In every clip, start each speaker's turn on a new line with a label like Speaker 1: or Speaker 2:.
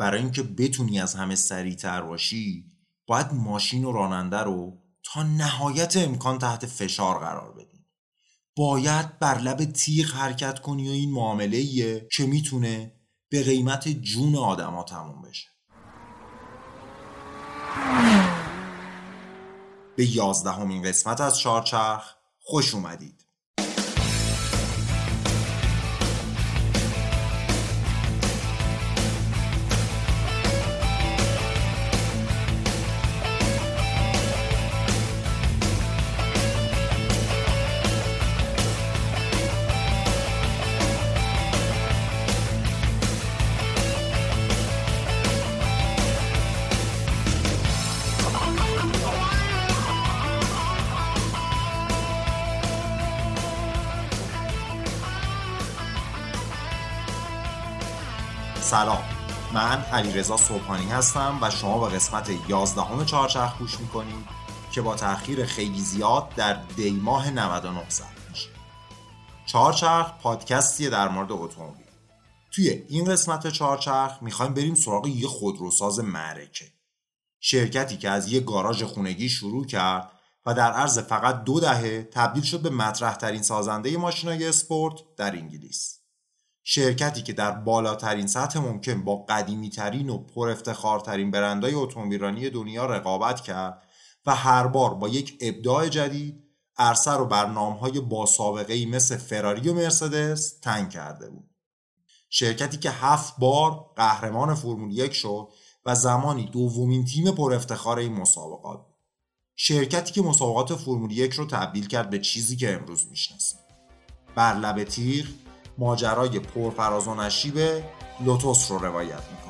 Speaker 1: برای اینکه بتونی از همه سریعتر باشی باید ماشین و راننده رو تا نهایت امکان تحت فشار قرار بدی. باید بر لب تیغ حرکت کنی و این معامله که می‌تونه به قیمت جون آدما تموم بشه. به یازدهمین قسمت از چارچرخ خوش اومدید. سلام. من علیرضا صبحانی هستم و شما به قسمت 11 چهارچرخ گوش می‌کنید که با تاخیر خیلی زیاد در دی ماه 99 ثبت میشه. چهارچرخ پادکستیه در مورد اتومبیل. توی این قسمت چهارچرخ می‌خوایم بریم سراغ یه خودروساز معرکه شرکتی که از یه گاراژ خونگی شروع کرد و در عرض فقط دو دهه تبدیل شد به مطرح ترین سازنده ماشینای اسپورت در انگلیس. شرکتی که در بالاترین سطح ممکن با قدیمی ترین و پر افتخارترین برندهای اتومبیلرانی دنیا رقابت کرد و هر بار با یک ابداع جدید عرصه رو بر نامهای با سابقه مثل فراری و مرسدس تنگ کرده بود. شرکتی که هفت بار قهرمان فرمول یک شد و زمانی دومین تیم پر افتخار این مسابقات بود. شرکتی که مسابقات فرمول یک رو تبدیل کرد به چیزی که امروز می‌شناسیم. بر لب تیر ماجرای پرفراز و نشیب لوتوس رو روایت می‌کنه.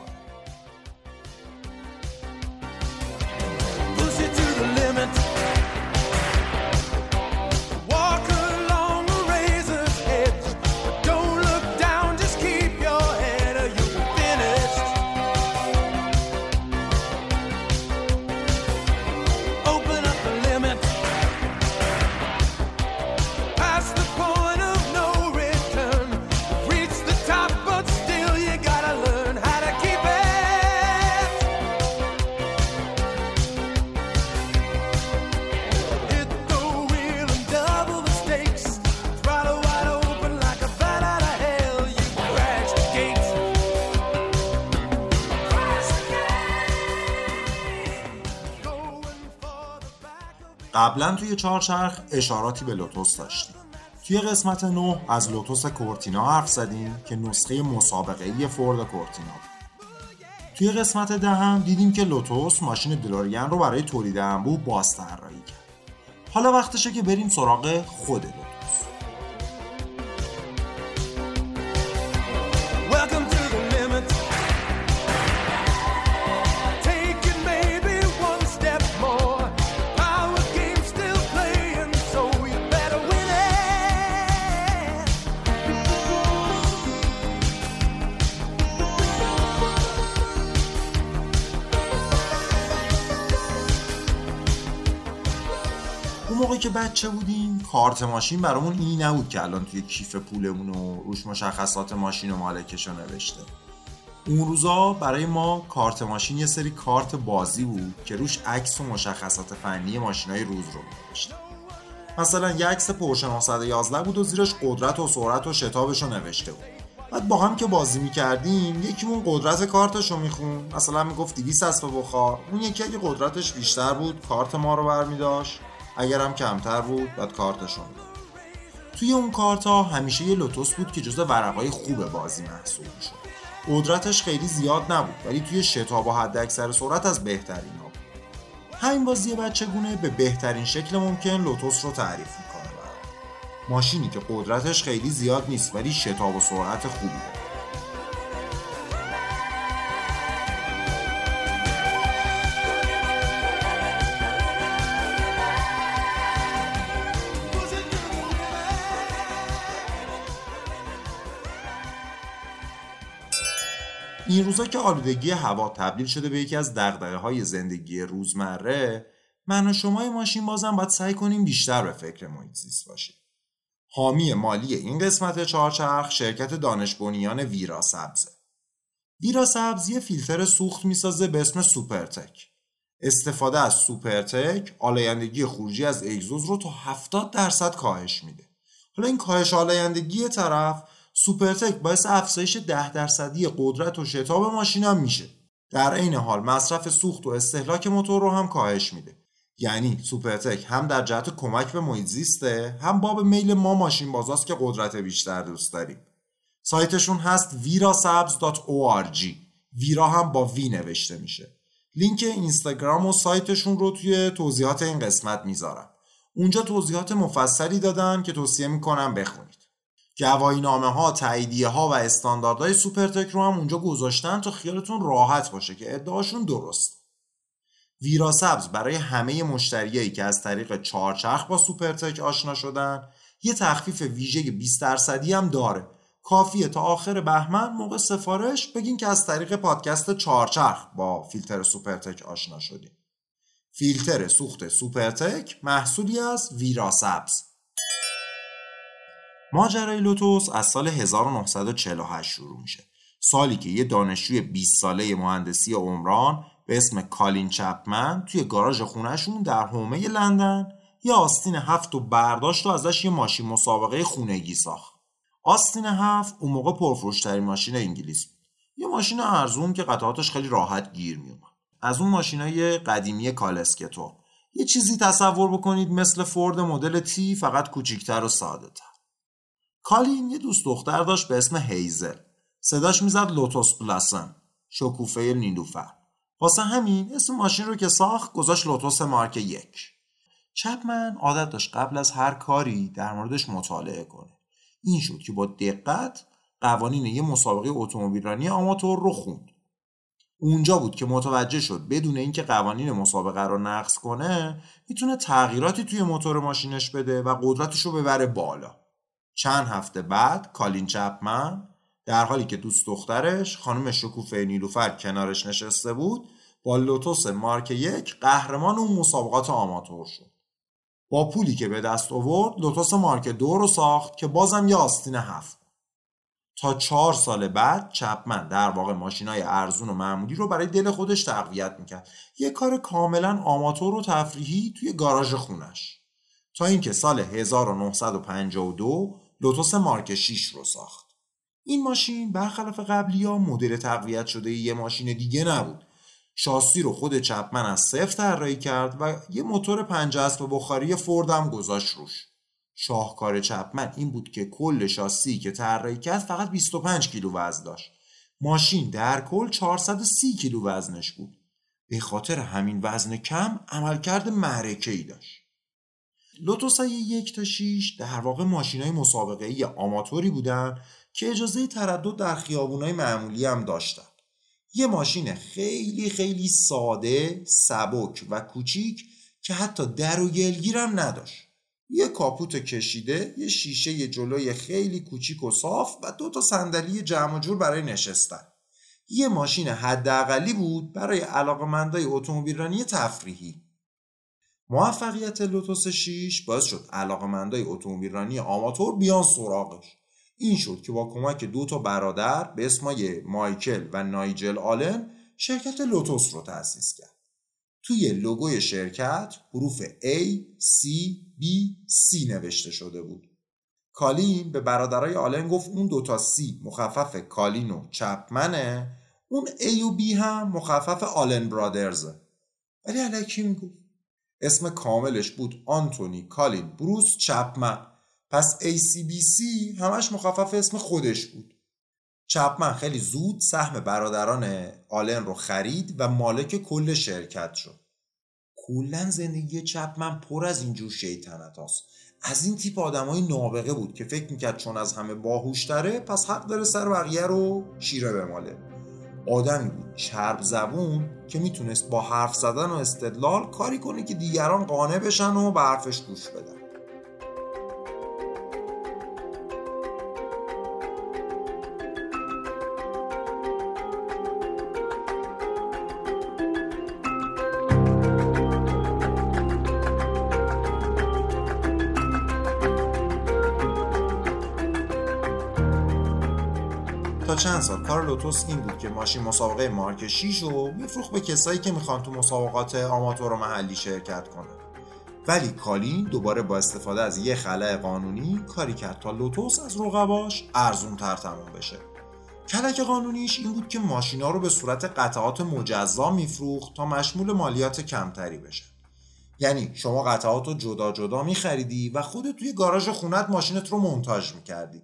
Speaker 1: قبلا توی چهارچرخ اشاراتی به لوتوس داشتیم. توی قسمت 9 از لوتوس کورتینا حرف زدیم که نسخه مسابقه ای فورد کورتینا توی قسمت دهم دیدیم که لوتوس ماشین دلوریان رو برای تولید انبوه باز کرد. حالا وقتشه که بریم سراغ خود بچه بودیم؟ کارت ماشین برامون اینی نبود که الان توی کیف پولمون و روش مشخصات ماشین و مالکش رو نوشته. اون روزا برای ما کارت ماشین یه سری کارت بازی بود که روش عکس و مشخصات فنی ماشین های روز رو نوشته مثلا یه عکس پورشه 911 بود و زیرش قدرت و سرعت و شتابش رو نوشته بود. بعد با هم که بازی می‌کردیم یکیمون قدرت کارتش رو میخون مثلا می‌گفت 200 اسب بخار اون یکی اگه قدرتش بیشتر بود کارت ما رو برمیداشت. اگرم کمتر بود بعد کارتشون توی اون کارت همیشه یه لوتوس بود که جزو ورقای خوب بازی محسوب شد قدرتش خیلی زیاد نبود ولی توی شتاب و حد اکثر سرعت از بهترین ها بود. همین بازی بچگونه به بهترین شکل ممکن لوتوس رو تعریف می‌کنه. ماشینی که قدرتش خیلی زیاد نیست ولی شتاب و سرعت خوبی داره. این روزا که آلودگی هوا تبدیل شده به یکی از دغدغه های زندگی روزمره من و شما ماشین بازم باید سعی کنیم بیشتر به فکر محیط زیست باشیم. حامی مالی این قسمت چهارچرخ شرکت دانش ویرا سبزه. ویرا سبز یه فیلتر سوخت می‌سازه به اسم سوپرتک. استفاده از سوپرتک آلایندگی خروجی از اگزوز رو تا 70 درصد کاهش میده. حالا این کاهش آلایندگی طرف سوپرتک باعث افزایش 10 درصدی قدرت و شتاب ماشین هم میشه. در عین حال مصرف سوخت و استهلاک موتور رو هم کاهش میده. یعنی سوپرتک هم در جهت کمک به محیط زیسته هم باب میل ما ماشین بازاست که قدرت بیشتر دوست داریم. سایتشون هست virasabz.org ویرا هم با وی نوشته میشه. لینک اینستاگرام و سایتشون رو توی توضیحات این قسمت می‌ذارم. اونجا توضیحات مفصلی دادن که توصیه می‌کنم بخونید. گواهی نامه ها، تاییدیه ها و استانداردهای سوپرتک رو هم اونجا گذاشتن تا خیالتون راحت باشه که ادعاشون درست. ویرا سبز برای همه مشتریایی که از طریق چهارچرخ با سوپرتک آشنا شدن یه تخفیف ویژه 20 درصدی هم داره. کافیه تا آخر بهمن موقع سفارش بگین که از طریق پادکست چهارچرخ با فیلتر سوپرتک آشنا شدیم فیلتر سوخت سوپرتک محصولی از ویرا سبز. ماجرای لوتوس از سال 1948 شروع میشه. سالی که یه دانشجوی 20 ساله مهندسی عمران به اسم کالین چپمن توی گاراژ خونهشون در حومه لندن یه آستین هفت و برداشت و ازش یه ماشین مسابقه خونگی ساخت. آستین هفت اون موقع پرفروشترین ماشین انگلیس بود. یه ماشین ارزون که قطعاتش خیلی راحت گیر میومد از اون ماشینای قدیمی کالسکتو. یه چیزی تصور بکنید مثل فورد مدل تی فقط کوچیکتر و ساده تر کالین یه دوست دختر داشت به اسم هیزل. صداش می‌زد لوتوس بلاسم شکوفه نیلوفر. واسه همین اسم ماشین رو که ساخت گذاشت لوتوس مارک یک. چپمن عادت داشت قبل از هر کاری در موردش مطالعه کنه. این شد که با دقت قوانین یه مسابقه اتومبیل آماتور رو خوند. اونجا بود که متوجه شد بدون اینکه قوانین مسابقه رو نقض کنه می‌تونه تغییراتی توی موتور ماشینش بده و قدرتش رو ببره بالا. چند هفته بعد کالین چپمن در حالی که دوست دخترش خانم شکوفه نیلوفر کنارش نشسته بود با لوتوس مارک یک قهرمان اون مسابقات آماتور شد. با پولی که به دست آورد لوتوس مارک دو رو ساخت که بازم یه آستین هفت. تا چهار سال بعد چپمن در واقع ماشین های ارزون و معمولی رو برای دل خودش تقویت می‌کرد. یه کار کاملا آماتور و تفریحی توی گاراژ خونش. تا اینکه سال 1952 لوتوس مارک 6 رو ساخت. این ماشین برخلاف قبلی ها مدل تقویت شده یه ماشین دیگه نبود. شاسی رو خود چپمن از صفر طراحی کرد و یه موتور پنج اسب بخاری فوردم گذاشت روش. شاهکار چپمن این بود که کل شاسی که طراحی کرد فقط 25 کیلو وزن داشت. ماشین در کل 430 کیلو وزنش بود. به خاطر همین وزن کم عملکرد معرکه ای داشت. لوتوس های یک تا 6 در واقع ماشین های مسابقه ای آماتوری بودن که اجازه تردد در خیابون های معمولی هم داشتن یه ماشین خیلی خیلی ساده، سبک و کوچیک که حتی در و گلگیرم نداشت یه کاپوت کشیده، یه شیشه جلوی خیلی کوچیک و صاف و دو تا صندلی جمع جور برای نشستن. یه ماشین حداقلی بود برای علاقمندای اتومبیلرانی تفریحی. موفقیت لوتوس 6 باعث شد علاقمندای اتومبیلرانی آماتور بیان سراغش. این شد که با کمک دو تا برادر به اسمای مایکل و نایجل آلن شرکت لوتوس رو تأسیس کرد. توی لوگوی شرکت حروف A, C, B, C نوشته شده بود. کالین به برادرای آلن گفت اون دوتا C مخفف کالین و چپمنه اون A و B هم مخفف آلن برادرزه ولی علکی می‌گفت اسم کاملش بود آنتونی کالین بروس چپمن. پس ACBC همش مخفف اسم خودش بود. چپمن خیلی زود سهم برادران آلن رو خرید و مالک کل شرکت شد. کلا زندگی چپمن پر از اینجور شیطنت هاست. از این تیپ آدمای نابغه بود که فکر می‌کرد چون از همه باهوشتره پس حق داره سر بقیه رو شیره بماله. آدمی بود چرب زبون که می‌تونست با حرف زدن و استدلال کاری کنه که دیگران قانع بشن و به حرفش گوش بدن. لوتوس این بود که ماشین مسابقه مارک 6 رو میفروخت به کسایی که می‌خوان تو مسابقات آماتور و محلی شرکت کنن. ولی کالین دوباره با استفاده از یه خلع قانونی کاری کرد تا لوتوس از رقباش ارزون تر تموم بشه. کلک قانونیش این بود که ماشینا رو به صورت قطعات مجزا میفروخت تا مشمول مالیات کمتری بشه. یعنی شما قطعات رو جدا جدا میخریدی و خودت توی گاراژ خونت ماشینت رو منتاج می‌کردی.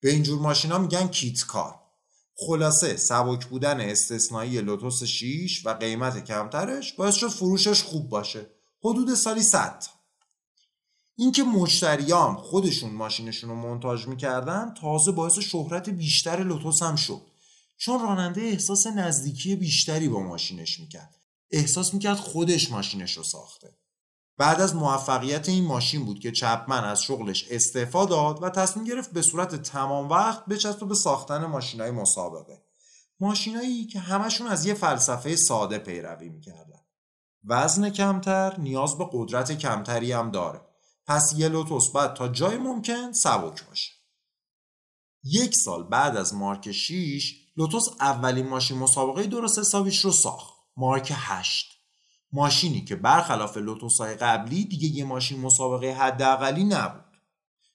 Speaker 1: به اینجور ماشینا میگن کیت کار. خلاصه سبک بودن استثنایی لوتوس 6 و قیمت کمترش باعث شد فروشش خوب باشه. حدود سالی 100 اینکه مشتریام خودشون ماشینشون رو منتاج می‌کردن تازه باعث شهرت بیشتر لوتوس هم شد. چون راننده احساس نزدیکی بیشتری با ماشینش می‌کرد. احساس می‌کرد خودش ماشینش رو ساخته. بعد از موفقیت این ماشین بود که چپمن از شغلش استعفا داد و تصمیم گرفت به صورت تمام وقت بچسبه به ساختن ماشینای مسابقه. ماشینایی که همشون از یه فلسفه ساده پیروی می‌کردن. وزن کمتر نیاز به قدرت کمتری هم داره. پس یه لوتوس باید تا جای ممکن سبک باشه. یک سال بعد از مارک 6 لوتوس اولین ماشین مسابقه درست حسابیش رو ساخت. مارک 8 ماشینی که برخلاف لوتوس های قبلی دیگه یه ماشین مسابقه حداقلی نبود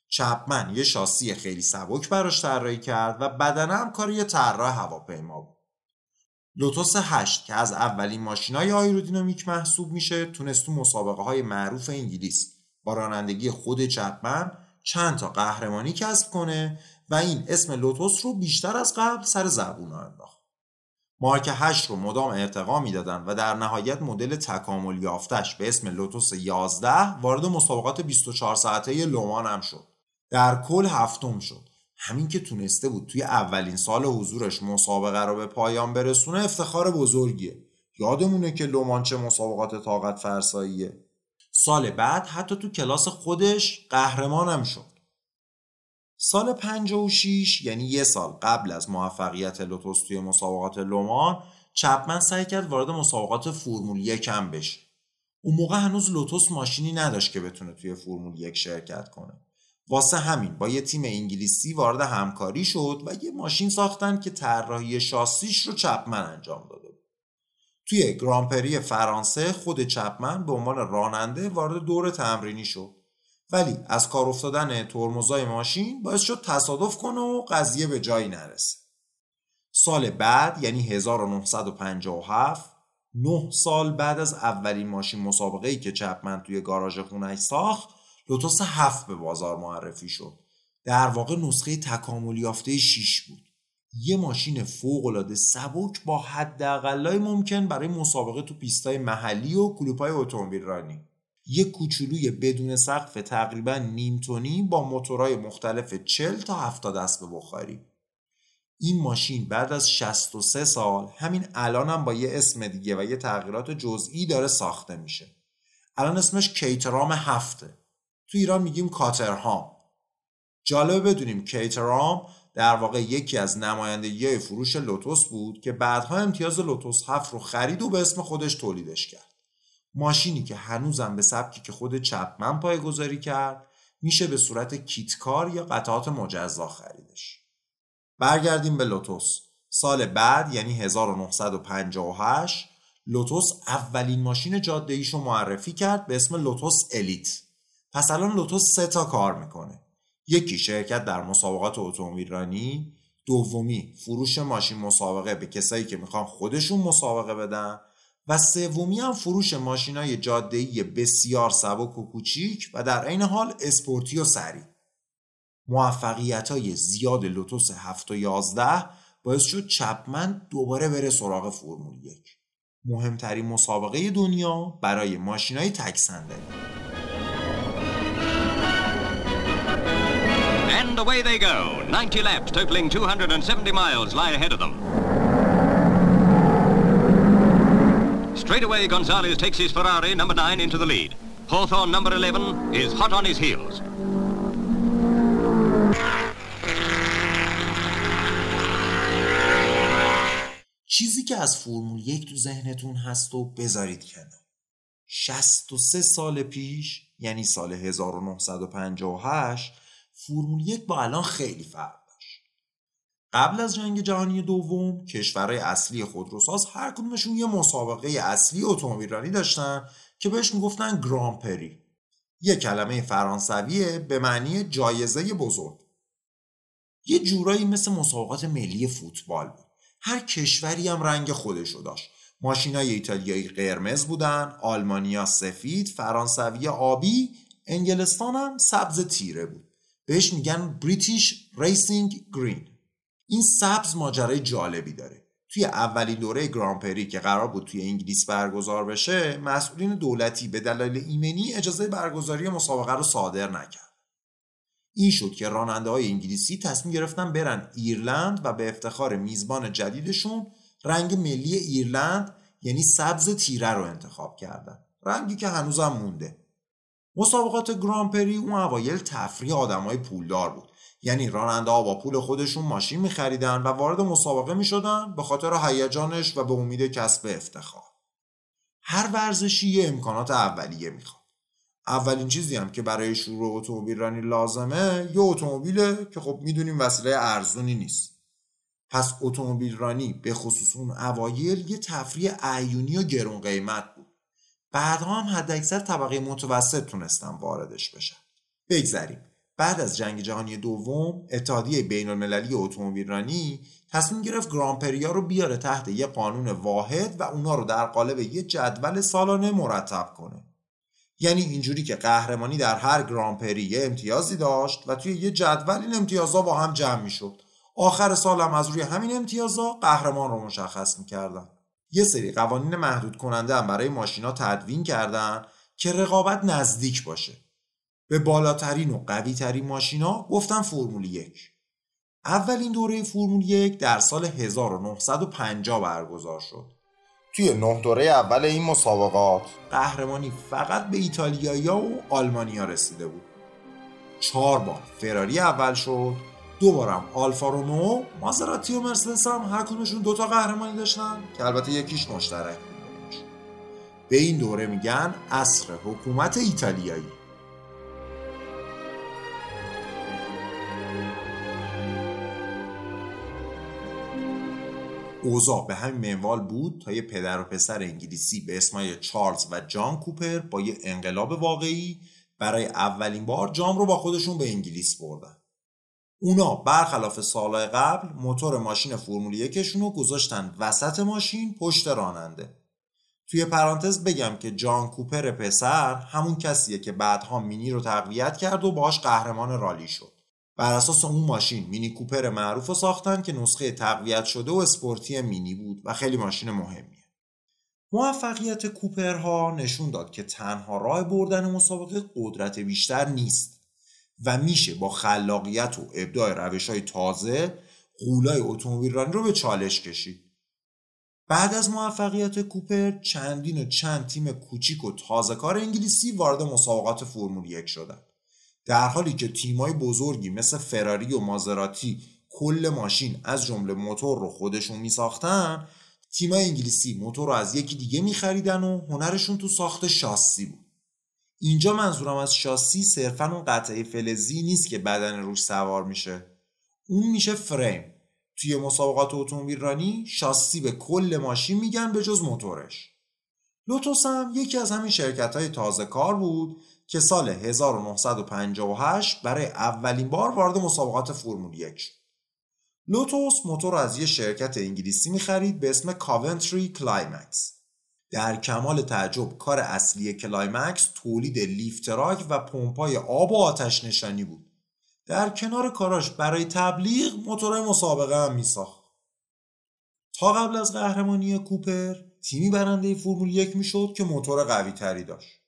Speaker 1: چپمن یه شاسی خیلی سبک براش طراحی کرد و بدنه هم کار یه طراح هواپیما بود لوتوس 8 که از اولین ماشینای آیرودینامیک محسوب میشه تونست تو مسابقه های معروف انگلیس با رانندگی خود چپمن چند تا قهرمانی کسب کنه و این اسم لوتوس رو بیشتر از قبل سر زبون انداخت. مارک 8 رو مدام ارتقا می‌دادن و در نهایت مدل تکامل یافتش به اسم لوتوس 11 وارد مسابقات 24 ساعته لومان هم شد. در کل هفتم شد. همین که تونسته بود توی اولین سال حضورش مسابقه رو به پایان برسونه افتخار بزرگیه. یادمونه که لومان چه مسابقات طاقت فرساییه. سال بعد حتی تو کلاس خودش قهرمانم شد. سال 56 یعنی یه سال قبل از موفقیت لوتوس توی مسابقات لومان چپمن سعی کرد وارد مسابقات فرمول یک هم بشه. اون موقع هنوز لوتوس ماشینی نداشت که بتونه توی فرمول یک شرکت کنه. واسه همین با یه تیم انگلیسی وارد همکاری شد و یه ماشین ساختن که طراحی شاسیش رو چپمن انجام داده بود. توی گرانپری فرانسه خود چپمن به عنوان راننده وارد دور تمرینی شد. ولی از کار افتادن ترمزای ماشین باعث شد تصادف کنه و قضیه به جایی نرسه. سال بعد یعنی 1957 نه سال بعد از اولین ماشین مسابقه ای که چپمن توی گاراژ خونش ساخت لوتوس هفت به بازار معرفی شد. در واقع نسخه تکامل یافته 6 بود. یه ماشین فوق‌العاده سبک با حداقلای ممکن برای مسابقه تو پیستای محلی و کلوپای اتومبیل رانی یه کوچولوی بدون سقف تقریبا نیم تونی با موتورهای مختلف 40 تا 70 اسب بخاری. این ماشین بعد از 63 سال همین الانم با یه اسم دیگه و یه تغییرات جزئی داره ساخته میشه. الان اسمش کیترام هفته. تو ایران میگیم کاترهام. جالبه بدونیم کیترام در واقع یکی از نمایندگی فروش لوتوس بود که بعدها امتیاز لوتوس هفت رو خرید و به اسم خودش تولیدش کرد. ماشینی که هنوزم به سبکی که خود چپمن پای گذاری کرد میشه به صورت کیتکار یا قطعات مجزا خریدش. برگردیم به لوتوس. سال بعد یعنی 1958 لوتوس اولین ماشین جاده رو معرفی کرد به اسم لوتوس الیت. پس الان لوتوس سه تا کار می‌کنه. یکی شرکت در مسابقات اتومبیل رانی دومی فروش ماشین مسابقه به کسایی که می‌خوان خودشون مسابقه بدن. و سومی هم فروش ماشینای جاده‌ای بسیار سبک و کوچیک و در عین حال اسپورتی و سریع موفقیت های زیاد لوتوس 7 و 11 باعث شد چپمن دوباره بره سراغ فرمول یک مهمترین مسابقه دنیا برای ماشینای تک صندلی
Speaker 2: And away they go. 90 laps, totaling 270 miles, lie ahead of them. Straight away, Gonzalez takes his Ferrari number 9 into the lead. Hawthorne number 11 is hot on his heels.
Speaker 1: چیزی که از فرمول یک تو ذهنتون هست و بذارید کنار 63 سال پیش یعنی سال 1958 فرمول یک با الان خیلی فرق قبل از جنگ جهانی دوم کشورهای اصلی خودروساز هر کدومشون یه مسابقه اصلی اتومبیل داشتن که بهش می‌گفتن گرامپری یه کلمه فرانسویه به معنی جایزه بزرگ. یه جورایی مثل مسابقات ملی فوتبال بود. هر کشوری هم رنگ خودشو داشت. ماشینای ایتالیایی قرمز بودن آلمانیا سفید فرانسوی آبی انگلستان هم سبز تیره بود. بهش میگن British Racing Green این سبز ماجرای جالبی داره. توی اولین دوره گرانپری که قرار بود توی انگلیس برگزار بشه مسئولین دولتی به دلایل ایمنی اجازه برگزاری مسابقه رو صادر نکرد. این شد که راننده های انگلیسی تصمیم گرفتن برن ایرلند و به افتخار میزبان جدیدشون رنگ ملی ایرلند یعنی سبز تیره رو انتخاب کردن. رنگی که هنوزم مونده. مسابقات گرانپری اون اوایل تفریح آدمای پولدار بود. یعنی راننده ها با پول خودشون ماشین میخریدن و وارد مسابقه می‌شدن به خاطر هیجانش و به امید کسب افتخار. هر ورزشی یه امکانات اولیه می‌خواد. اولین چیزی هم که برای شروع اتومبیل رانی لازمه یه اتومبیله که خب می‌دونیم وسیله ارزونی نیست. پس اتومبیل رانی به خصوص اون اوایل یه تفریح عیونی و گرون قیمت بود. بعدها هم حداکثر طبقه متوسط تونستن واردش بشن. بگذریم. بعد از جنگ جهانی دوم اتحادیه بین المللی اتومبیل رانی تصمیم گرفت گرانپریا رو بیاره تحت یه قانون واحد و اونا رو در قالب یه جدول سالانه مرتب کنه. یعنی اینجوری که قهرمانی در هر گرانپری یه امتیازی داشت و توی یه جدول این امتیازها با هم جمع می‌شد. آخر سال هم از روی همین امتیازها قهرمان رو مشخص می‌کردن. یه سری قوانین محدود کننده هم برای ماشینا تدوین کردن که رقابت نزدیک باشه. به بالاترین و قوی ترین ماشینا گفتن فرمول یک. اولین دوره فرمول یک در سال 1950 برگزار شد. توی نه دوره اول این مسابقات. قهرمانی فقط به ایتالیایی و آلمانیا رسیده بود. چهار بار فراری اول شد دو بارم آلفا رومو مازراتی و مرسدس هم هر کدومشون دوتا قهرمانی داشتن که البته یکیش مشترک به این دوره میگن اصر حکومت ایتالیایی. اوضاع به همین منوال بود تا یه پدر و پسر انگلیسی به اسمای چارلز و جان کوپر با یه انقلاب واقعی برای اولین بار جام رو با خودشون به انگلیس بردن. اونا برخلاف سالهای قبل موتور ماشین فرمول یکشون رو گذاشتن وسط ماشین پشت راننده. توی پرانتز بگم که جان کوپر پسر همون کسیه که بعدها مینی رو تقویت کرد و باش قهرمان رالی شد. بر اساس اون ماشین. مینی کوپر معروف رو ساختن که نسخه تقویت شده و اسپورتی مینی بود و خیلی ماشین مهمیه. موفقیت کوپرها نشون داد که تنها راه بردن مسابقه قدرت بیشتر نیست و میشه با خلاقیت و ابداع روش های تازه قولای اتومبیل رانی رو به چالش کشید. بعد از موفقیت کوپر چندین و چند تیم کوچیک و تازه کار انگلیسی وارد مسابقات فرمول یک شدند در حالی که تیمای بزرگی مثل فراری و مازراتی کل ماشین از جمله موتور رو خودشون می ساختن تیمای انگلیسی موتور رو از یکی دیگه می خریدن و هنرشون تو ساخت شاسی بود. اینجا منظورم از شاسی صرفا اون قطعه فلزی نیست که بدن روش سوار میشه. اون میشه فریم. توی مسابقات اتومبیل رانی شاسی به کل ماشین میگن به جز موتورش. لوتوس هم یکی از همین شرکت های تازه کار بود که سال 1958 برای اولین بار وارد مسابقات فرمول یک شد. لوتوس موتور از یه شرکت انگلیسی می‌خرید به اسم کاونتری کلایمکس. در کمال تعجب کار اصلی کلایمکس تولید لیفتراک و پمپای آب و آتش نشانی بود. در کنار کاراش برای تبلیغ موتورهای مسابقه هم میساخت. تا قبل از قهرمانی کوپر تیمی برنده فرمول یک می‌شد که موتور قوی تری داشت.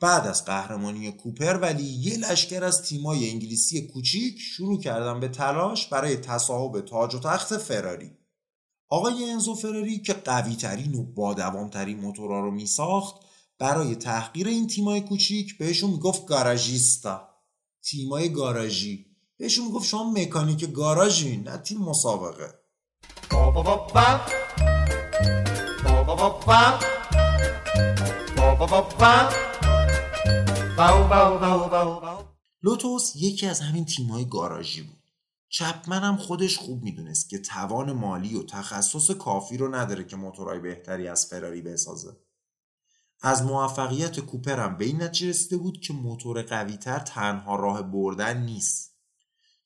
Speaker 1: بعد از قهرمانی کوپر ولی یه لشکر از تیمای انگلیسی کوچیک شروع کردن به تلاش برای تصاحب تاج و تخت فراری. آقای انزو فراری که قوی ترین و با دوام ترین موتورا رو می ساخت برای تحقیر این تیمای کوچیک بهشون می‌گفت گاراژیستا. تیمای گاراژی. بهشون می‌گفت شما مکانیک گاراژی نه تیم مسابقه. لوتوس یکی از همین تیمای گاراژی بود چپمن هم خودش خوب می‌دونست که توان مالی و تخصص کافی رو نداره که موتورهای بهتری از فراری بسازه. از موفقیت کوپر هم به این نتیجه رسیده بود که موتور قویتر تنها راه بردن نیست.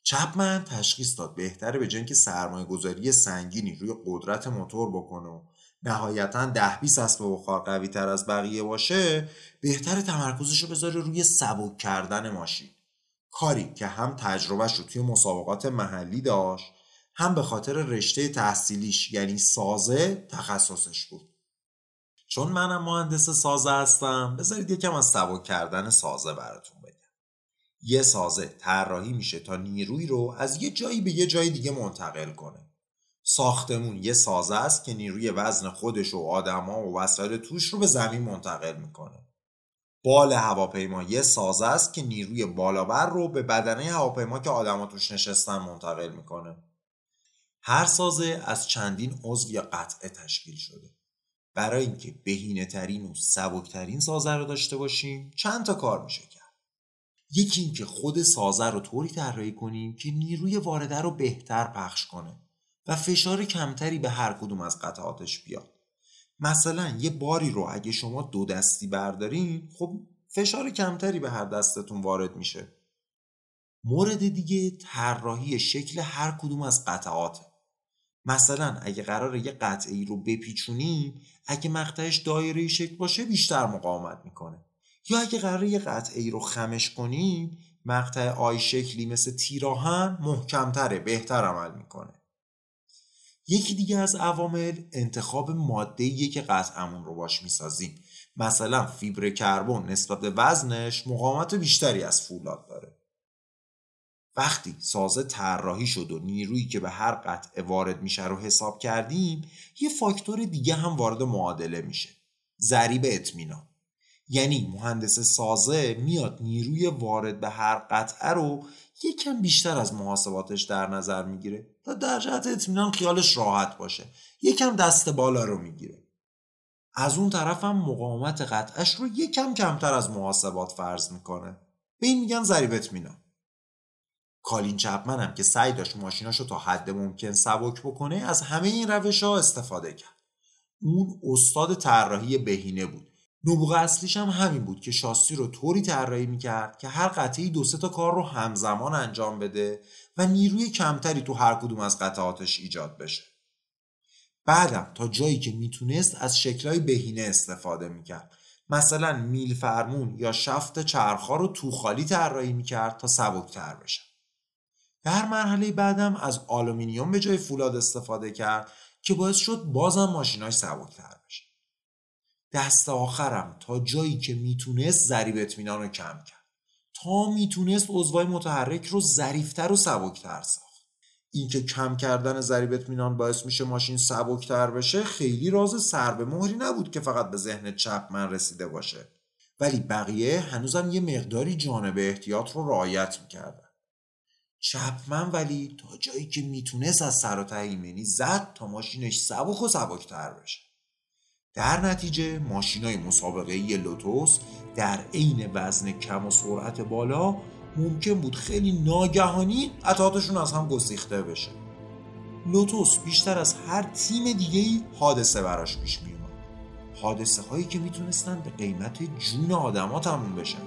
Speaker 1: چپمن تشخیص داد بهتره به جنگ سرمایه گذاری سنگینی روی قدرت موتور بکنه و نهایتا ده 20 اسب بخار قوی تر از بقیه باشه بهتر تمرکزش رو بذاره روی سبک کردن ماشین. کاری که هم تجربهش رو توی مسابقات محلی داشت هم به خاطر رشته تحصیلیش یعنی سازه تخصصش بود. چون منم مهندس سازه هستم بذارید یکم از سبک کردن سازه براتون بگم. یه سازه طراحی میشه تا نیروی رو از یه جایی به یه جای دیگه منتقل کنه. ساختمون. یه سازه است که نیروی وزن خودش و آدما و وسایل توش رو به زمین منتقل می‌کنه. بال هواپیما. یه سازه است که نیروی بالابر رو به بدنه هواپیما که آدما توش نشستن منتقل می‌کنه. هر سازه از چندین عضو یا قطعه تشکیل شده. برای اینکه بهینه ترین و سبکترین سازه رو داشته باشیم چند تا کار میشه کرد. یکی اینکه خود سازه رو طوری طراحی کنیم که نیروی وارده رو بهتر پخش کنه. و فشار کمتری به هر کدوم از قطعاتش بیاد. مثلا یه باری رو اگه شما دو دستی بردارین خب فشار کمتری به هر دستتون وارد میشه. مورد دیگه طراحی شکل هر کدوم از قطعاته. مثلا اگه قرار یه قطعه رو بپیچونیم اگه مقطعش دایره شکل باشه بیشتر مقاومت می‌کنه. یا اگه قرار یه قطعه رو خمش کنیم مقطع آی شکلی مثل تیراهن محکمتره بهتر عمل می‌کنه. یکی دیگه از عوامل انتخاب ماده که قطعمون رو باش می‌سازیم. مثلا فیبر کربن نسبت به وزنش مقاومت بیشتری از فولاد داره. وقتی سازه طراحی شد و نیرویی که به هر قطعه وارد میشه رو حساب کردیم یه فاکتور دیگه هم وارد معادله میشه. ضریب اطمینان. یعنی مهندس سازه میاد نیروی وارد به هر قطعه رو یکم بیشتر از محاسباتش در نظر می‌گیره تا در جهت اطمینان خیالش راحت باشه. یکم دست بالا رو می‌گیره. از اون طرف هم مقاومت قطعش رو یکم کمتر از محاسبات فرض می‌کنه. به این میگن ضریب اطمینان. کالین چپمن هم که سعی داشت ماشیناش رو تا حد ممکن سبک بکنه از همه این روش ها استفاده کرد. اون استاد طراحی بهینه بود. نبوغ اصلیش هم همین بود که شاسی رو طوری طراحی می‌کرد که هر قطعه‌ای دو سه تا کار رو همزمان انجام بده و نیروی کمتری تو هر کدوم از قطعاتش ایجاد بشه. بعدم تا جایی که می‌تونست از شکلهای بهینه استفاده می‌کرد. مثلا میل فرمون یا شفت چرخها رو تو خالی طراحی می‌کرد تا سبکتر بشه. در مرحله بعدم از آلومینیوم به جای فولاد استفاده کرد که باعث شد بازم ماشیناش سبکتر دست آخرم. تا جایی که می‌تونست ضریب اطمینان رو کم کرد. تا می‌تونست عضوای متحرک رو ظریفتر و سبکتر ساخت. اینکه کم کردن ضریب اطمینان باعث میشه ماشین سبکتر بشه خیلی راز سر به مهری نبود که فقط به ذهن چپ من رسیده باشه. ولی بقیه هنوزم یه مقداری جانب احتیاط رو رعایت می‌کردن. چپمن ولی تا جایی که می‌تونست از سر و ایمنی زد تا ماشینش سبک و سبکتر بشه. در نتیجه ماشینای مسابقه لوتوس در عین وزن کم و سرعت بالا ممکن بود خیلی ناگهانی قطعاتشون از هم گسیخته بشه. لوتوس بیشتر از هر تیم دیگه ای حادثه براش پیش می اومد حادثه هایی که می‌تونستن به قیمت جون آدما تموم بشن.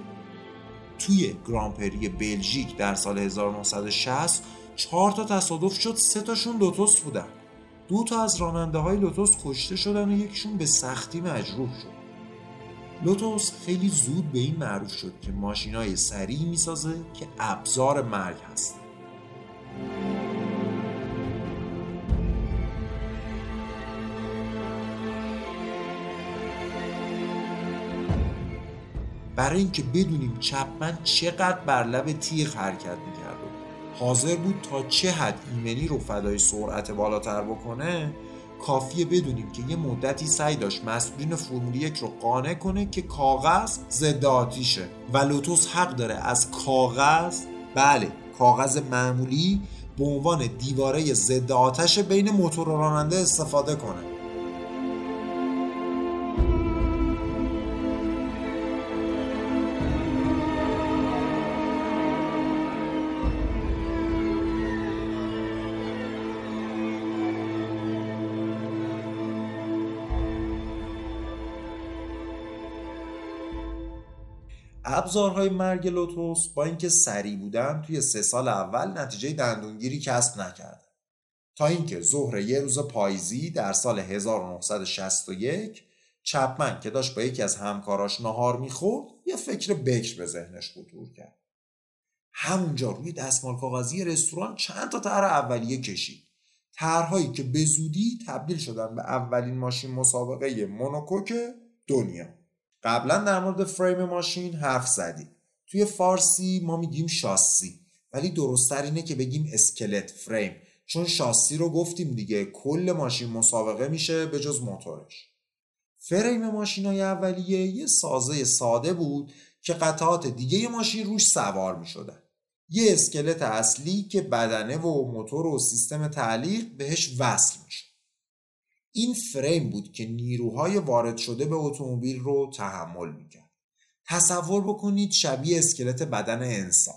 Speaker 1: توی گرانپری بلژیک در سال 1960 چهار تا تصادف شد سه تاشون لوتوس بودن. دو تا از راننده های لوتوس کشته شدن و یکیشون به سختی مجروح شد. لوتوس خیلی زود به این معروف شد که ماشین های سریع می‌سازه که ابزار مرگ هست. برای اینکه بدونیم چپمن چقدر بر لب تیغ حرکت می‌کرد. حاضر بود تا چه حد ایمنی رو فدای سرعت بالاتر بکنه کافیه بدونیم که یه مدتی سعی داشت مسئولین فرمول یک رو قانع کنه که کاغذ ضد آتیشه و لوتوس حق داره از کاغذ بله کاغذ معمولی به عنوان دیواره ضد آتش بین موتور راننده استفاده کنه. ابزارهای مرگ لوتوس با اینکه سریع بودن توی سه سال اول نتیجه دندونگیری کسب نکرد تا اینکه ظهر یه روز پاییزی در سال 1961 چپمن که داشت با یکی از همکاراش نهار می‌خورد یه فکر بکر به ذهنش خطور کرد. همونجا روی دستمال کاغذی رستوران چند تا طرح اولیه کشید. طرحهایی که به زودی تبدیل شدن به اولین ماشین مسابقه مونوکوک دنیا. قبلا در مورد فریم ماشین حرف زدیم توی فارسی ما میگیم شاسی ولی درستتر اینه که بگیم اسکلت فریم چون شاسی رو گفتیم دیگه کل ماشین مسابقه میشه به جز موتورش فریم ماشین های اولیه یه سازه ساده بود که قطعات دیگه ماشین روش سوار می شدن. یه اسکلت اصلی که بدنه و موتور و سیستم تعلیق بهش وصل میشه. این فریم بود که نیروهای وارد شده به اتومبیل رو تحمل می‌کرد. تصور بکنید شبیه اسکلت بدن انسان.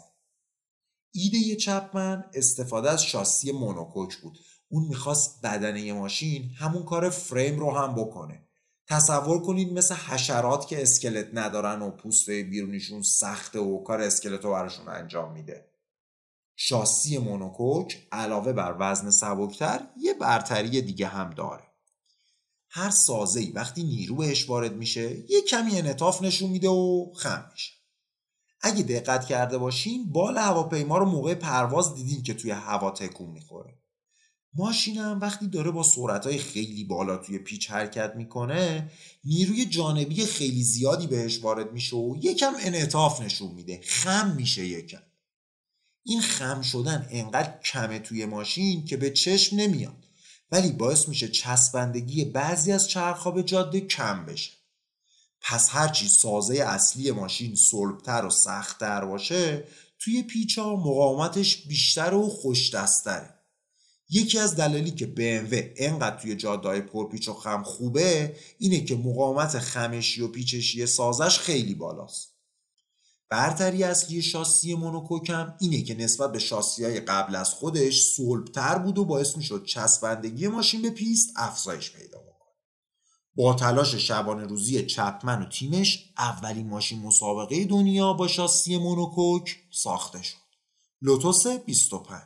Speaker 1: ایده چپمن استفاده از شاسی مونوکوک بود. اون می‌خواست بدنه ماشین همون کار فریم رو هم بکنه. تصور کنید مثل حشرات که اسکلت ندارن و پوست بیرونیشون سخته و کار اسکلت رو براشون انجام میده. شاسی مونوکوک علاوه بر وزن سبکتر یه برتری دیگه هم داره. هر سازه‌ای وقتی نیرو بهش وارد میشه یه کمی انطاف نشون میده و خم میشه. اگه دقت کرده باشین بال هواپیما رو موقع پرواز دیدین که توی هوا تکون می‌خوره. ماشینم وقتی داره با سرعتهای خیلی بالا توی پیچ حرکت می‌کنه نیروی جانبی خیلی زیادی بهش وارد میشه و یکم انعطاف نشون میده خم میشه یکم این خم شدن انقدر کمه توی ماشین که به چشم نمیاد ولی باعث میشه چسبندگی بعضی از چرخها به جاده کم بشه پس هرچی سازه اصلی ماشین سلبتر و سختتر باشه توی پیچا مقاومتش بیشتر و خوشدستره یکی از دلایلی که BMW انقدر توی جاده‌های پرپیچ و خم خوبه اینه که مقاومت خمشی و پیچشی سازش خیلی بالاست. برتری اصلی شاسی مونوکوکم اینه که نسبت به شاسی های قبل از خودش صلبتر بود و باعث می‌شد چسبندگی ماشین به پیست افزایش پیدا بکنه. با تلاش شبانه روزی چپمن و تیمش اولین ماشین مسابقه دنیا با شاسی مونوکوک ساخته شد. لوتوس 25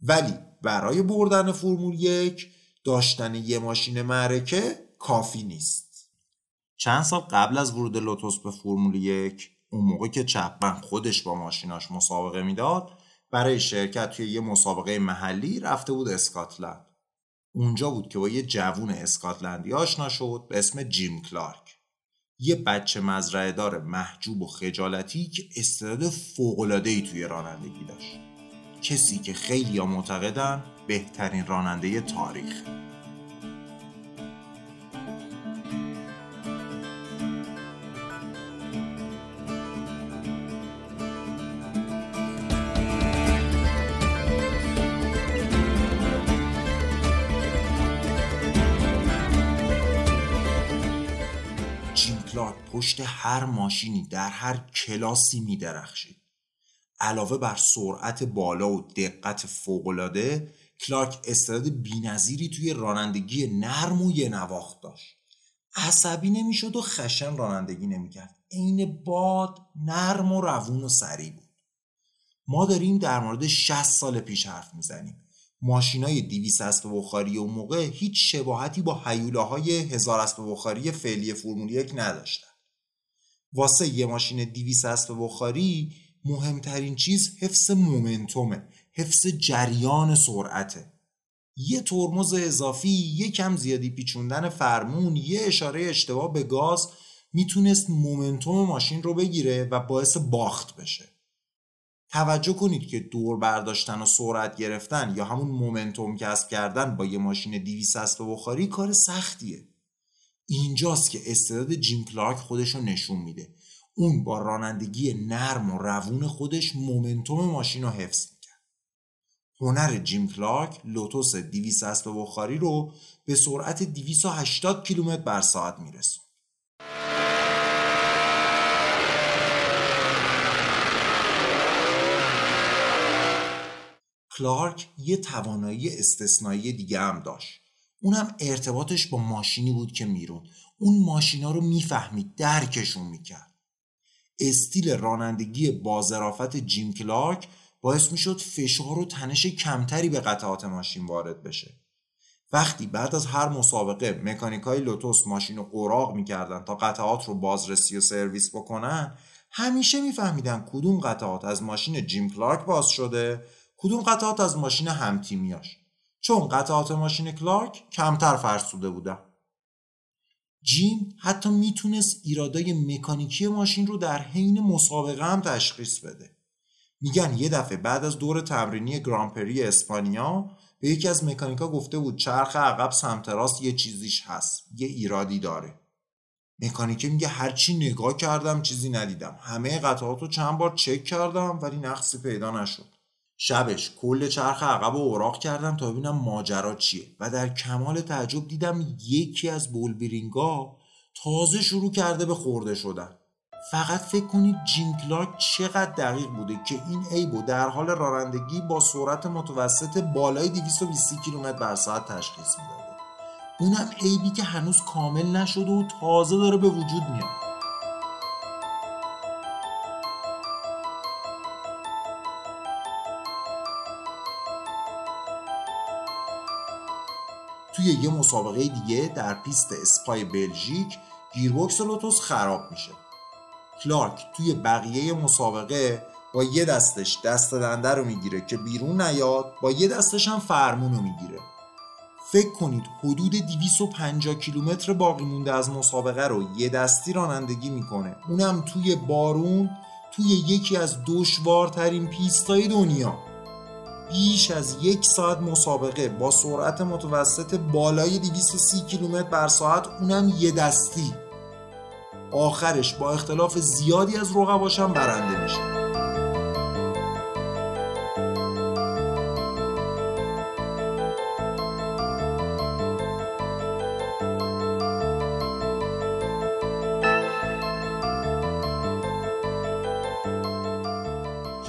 Speaker 1: ولی برای بردن فرمول یک داشتن یه ماشین معرکه کافی نیست چند سال قبل از ورود لوتوس به فرمول یک اون موقع که چپمن خودش با ماشیناش مسابقه می‌داد برای شرکت توی یه مسابقه محلی رفته بود اسکاتلند. اونجا بود که با یه جوون اسکاتلندی آشنا شد به اسم جیم کلارک. یه بچه مزرعه دار محجوب و خجالتی که استعداد فوق‌العاده‌ای توی رانندگی داشت. کسی که خیلی معتقدن بهترین راننده تاریخ. پشت هر ماشینی در هر کلاسی می درخشید علاوه بر سرعت بالا و دقت فوقالعاده کلارک استعداد بینظیری توی رانندگی نرم و یه نواخت داشت. عصبی نمی‌شد و خشن رانندگی نمی‌کرد. عین باد نرم و روون و سریع بود. ما داریم در مورد 60 سال پیش حرف می‌زنیم. ماشینای 200 اسب بخاری اون موقع هیچ شباهتی با حیولاهای هزار اسب بخاری فعلی فرمول یک نداشتن. واسه یه ماشین 200 اسب بخاری مهمترین چیز حفظ مومنتومه حفظ جریان سرعته. یه ترمز اضافی یه کم زیادی پیچوندن فرمون یه اشاره اشتباه به گاز می‌تونست مومنتوم ماشین رو بگیره و باعث باخت بشه. توجه کنید که دور برداشتن و سرعت گرفتن یا همون مومنتوم کسب کردن با یه ماشین 200 اسب بخاری کار سختیه. اینجاست که استعداد جیم کلارک خودش رو نشون میده اون با رانندگی نرم و روون خودش مومنتوم ماشین رو حفظ می‌کرد. هنر جیم کلارک لوتوس 200 اسب بخاری رو به سرعت 280 کیلومتر بر ساعت میرسون. کلارک یه توانایی استثنایی دیگه هم داشت. اونم ارتباطش با ماشینی بود که میرون. اون ماشینا رو می‌فهمید درکشون می‌کرد. استیل رانندگی بازرافت جیم کلارک باعث می‌شد فشار و تنش کمتری به قطعات ماشین وارد بشه وقتی بعد از هر مسابقه مکانیکای لوتوس ماشین رو اوراق می‌کردن تا قطعات رو بازرسی و سرویس بکنن همیشه میفهمیدن کدوم قطعات از ماشین جیم کلارک باز شده کدوم قطعات از ماشین همتیمیاش چون قطعات ماشین کلارک کمتر فرسوده بودن. جیم حتی می‌تونست ایرادای مکانیکی ماشین رو در حین مسابقه هم تشخیص بده. میگن یه دفعه بعد از دور تمرینی گرانپری اسپانیا به یکی از مکانیکا گفته بود چرخ عقب سمت راست یه چیزیش هست یه ایرادی داره. مکانیکه میگه هرچی نگاه کردم چیزی ندیدم. همه قطعات رو چند بار چک کردم ولی نقصی پیدا نشد. شبش کل چرخ عقب رو اوراق کردم تا ببینم ماجرا چیه. و در کمال تعجب دیدم یکی از بولبرینگا تازه شروع کرده به خورده شدن. فقط فکر کنید جیم کلارک چقدر دقیق بوده که این ایبو در حال رانندگی با سرعت متوسط بالای 220 کیلومتر بر ساعت تشخیص می‌داده. اونم عیبی که هنوز کامل نشده و تازه داره به وجود میاد. توی یه مسابقه دیگه در پیست اسپای بلژیک گیربکس لوتوس خراب میشه. کلارک توی بقیه مسابقه با یه دستش دست دنده رو می‌گیره که بیرون نیاد با یه دستش هم فرمون رو می‌گیره. فکر کنید حدود 250 کیلومتر باقی مونده از مسابقه رو یه دستی رانندگی می‌کنه. اونم توی بارون توی یکی از دشوارترین پیستای دنیا. بیش از یک ساعت مسابقه با سرعت متوسط بالای 230 کیلومتر بر ساعت اونم یه دستی. آخرش با اختلاف زیادی از رقباشم برنده میشه.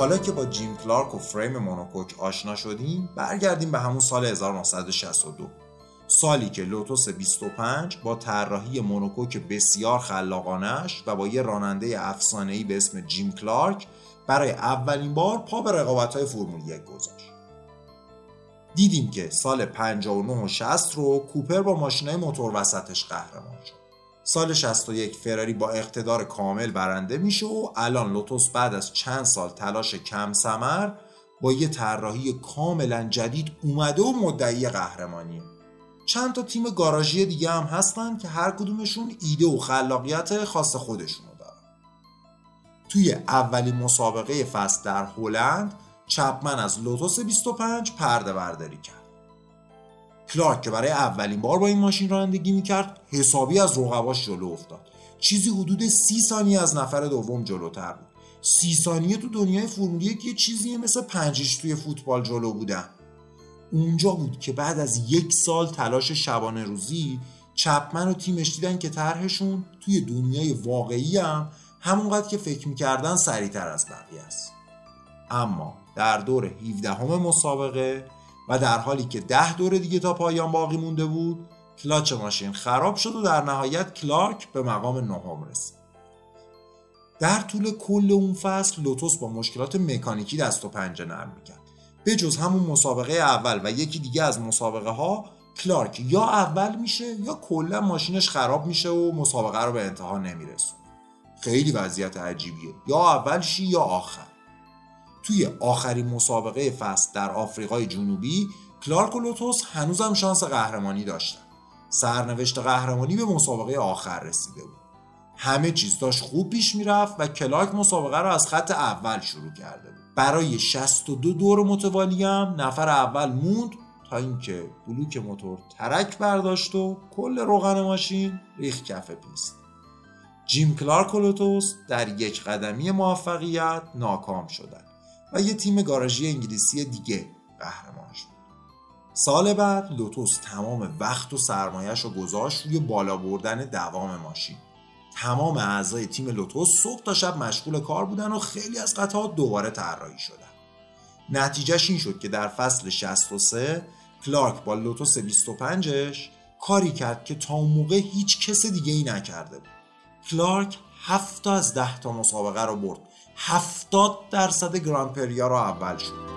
Speaker 1: حالا که با جیم کلارک و فریم مونوکوک آشنا شدیم برگردیم به همون سال 1962 سالی که لوتوس 25 با طراحی مونوکوک بسیار خلاقانش و با یه راننده افسانه‌ای به اسم جیم کلارک برای اولین بار پا به رقابت‌های فرمول 1 گذاشت. دیدیم که سال 59 و 60 رو کوپر با ماشینای موتور وسطش قهرمان شد. سال 61 فراری با اقتدار کامل برنده میشه و الان لوتوس بعد از چند سال تلاش کم سمر با یه طراحی کاملا جدید اومده و مدعی قهرمانیه. چند تا تیم گاراژی دیگه هم هستن که هر کدومشون ایده و خلاقیت خاص خودشونو دارن. توی اولین مسابقه فصل در هلند چپمن از لوتوس 25 پرده برداری کرد. کلارک که برای اولین بار با این ماشین رانندگی می‌کرد حسابی از رقباش جلو افتاد. چیزی حدود سی ثانیه از نفر دوم جلوتر بود. سی ثانیه تو دنیای فرمول یک یه چیزیه مثل پنج هیچ توی فوتبال جلو بودن. اونجا بود که بعد از یک سال تلاش شبانه روزی چپمن و تیمش دیدن که طرحشون توی دنیای واقعی هم همونقدر که فکر می‌کردن سریعتر از بقیه است. اما در دور 17 هم مسابقه و در حالی که ده دور دیگه تا پایان باقی مونده بود کلاچ ماشین خراب شد و در نهایت کلارک به مقام نهم رسید. در طول کل اون فصل لوتوس با مشکلات مکانیکی دست و پنجه نرم می‌کرد. به جز همون مسابقه اول و یکی دیگه از مسابقه ها کلارک یا اول میشه یا کلا ماشینش خراب میشه و مسابقه رو به انتها نمیرسونه. خیلی وضعیت عجیبیه. یا اول شی یا آخر. توی آخرین مسابقه فصل در آفریقای جنوبی کلارک و لوتوس هنوزم شانس قهرمانی داشتن. سرنوشت قهرمانی به مسابقه آخر رسیده بود. همه چیز داشت خوب پیش می‌رفت و کلارک مسابقه رو از خط اول شروع کرده بود. برای 62 دور متوالی هم نفر اول موند تا اینکه بلوک موتور ترک برداشت و کل روغن ماشین ریخت کف پیست. جیم کلارک و لوتوس در یک قدمی موفقیت ناکام شدند. و یه تیم گاراژی انگلیسی دیگه قهرمان شد. سال بعد لوتوس تمام وقت و سرمایش رو گذاشت روی بالا بردن دوام ماشین. تمام اعضای تیم لوتوس صبح تا شب مشغول کار بودن و خیلی از قطعات دوباره طراحی شدن. نتیجهش این شد که در فصل 63 کلارک با لوتوس 25ش کاری کرد که تا اون موقع هیچ کس دیگه ای نکرده بود. کلارک هفت از ده تا مسابقه رو برد. هفتاد درصد گران پریا رو اول شد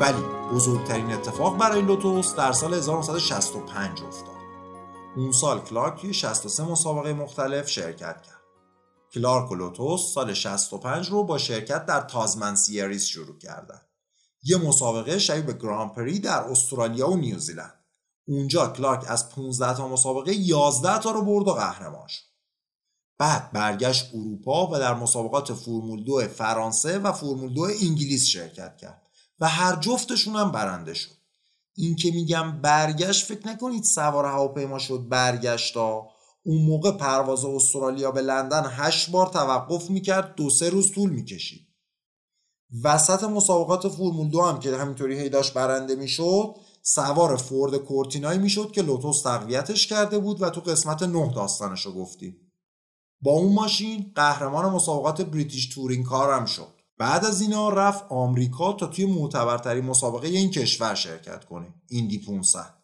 Speaker 1: ولی بزرگترین اتفاق برای لوتوس در سال 1965 افتاد. اون سال کلارک توی 63 مسابقه مختلف شرکت کرد. کلارک و لوتوس سال 65 رو با شرکت در Tasman Series شروع کردن. یه مسابقه شبیه به گرانپری در استرالیا و نیوزیلند. اونجا کلارک از 15 تا مسابقه 11 تا رو برد و قهرمان شد. بعد برگشت اروپا و در مسابقات فرمول 2 فرانسه و فرمول 2 انگلیس شرکت کرد. و هر جفتشون هم برنده شد این که میگم برگشت فکر نکنید سوار هواپیما شد برگشتا اون موقع پرواز استرالیا به لندن هشت بار توقف می‌کرد دو سه روز طول می‌کشید. وسط مسابقات فرمول دو هم که همینطوری هی داشت برنده می‌شد سوار فورد کورتینایی می‌شد که لوتوس تقویتش کرده بود و تو قسمت نه داستانش رو گفتیم با اون ماشین قهرمان مسابقات بریتیش تورینگ کار هم شد. بعد از اینا رفت آمریکا تا توی معتبرترین مسابقه این کشور شرکت کنه ایندی 500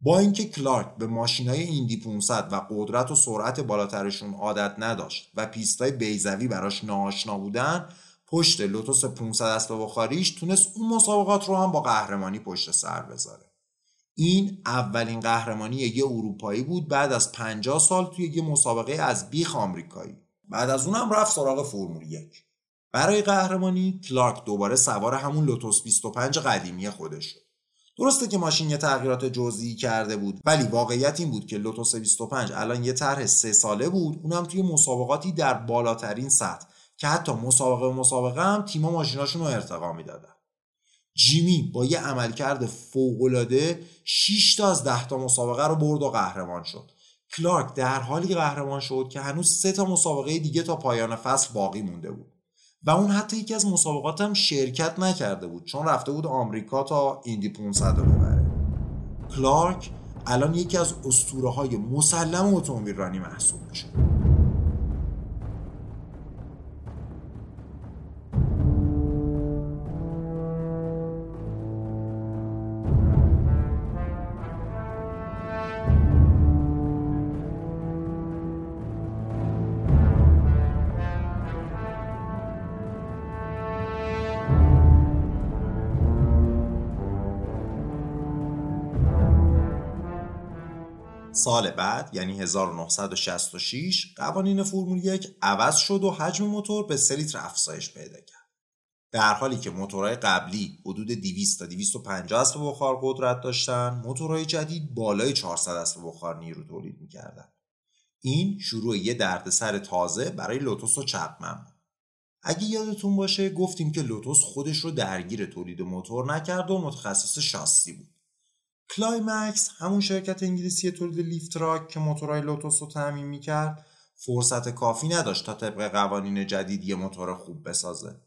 Speaker 1: با اینکه کلارک به ماشینای ایندی 500 و قدرت و سرعت بالاترشون عادت نداشت و پیستای بیزوی براش ناآشنا بودن پشت لوتوس 500 اسب بخاریش تونست اون مسابقات رو هم با قهرمانی پشت سر بذاره. این اولین قهرمانی یه اروپایی بود بعد از 50 سال توی یه مسابقه از بیخ آمریکایی. بعد از اونم رفت سراغ فرمول 1 برای قهرمانی کلارک دوباره سوار همون لوتوس 25 قدیمی خودش شد. درسته که ماشین یه تغییرات جزئی کرده بود ولی واقعیت این بود که لوتوس 25 الان یه طرح سه ساله بود اونم توی مسابقاتی در بالاترین سطح که حتی مسابقه مسابقه هم تیما ماشیناشون رو ارتقا می‌دادن. جیمی با یه عملکرد فوقالعاده 6 تا از 10 تا مسابقه رو برد و قهرمان شد. کلارک در حالی قهرمان شد که هنوز سه تا مسابقه دیگه تا پایان فصل باقی مونده بود. و اون حتی یکی از مسابقات هم شرکت نکرده بود چون رفته بود آمریکا تا ایندی 500 رو ببره. کلارک الان یکی از اسطوره های مسلم اتومبیل رانی محسوب میشه. سال بعد یعنی 1966 قوانین فرمول یک عوض شد و حجم موتور به 3 لیتر افزایش پیدا کرد. در حالی که موتورهای قبلی حدود 200 تا 250 اسب بخار قدرت داشتن، موتورهای جدید بالای 400 اسب بخار نیرو تولید می‌کردن. این شروع یه دردسر تازه برای لوتوس و چپمن بود. اگه یادتون باشه گفتیم که لوتوس خودش رو درگیر تولید موتور نکرد و متخصص شاسی بود. کلایمکس همون شرکت انگلیسی تولید لیفتراک که موتورهای لوتوس رو تأمین می‌کرد فرصت کافی نداشت تا طبق قوانین جدید یه موتور خوب بسازه.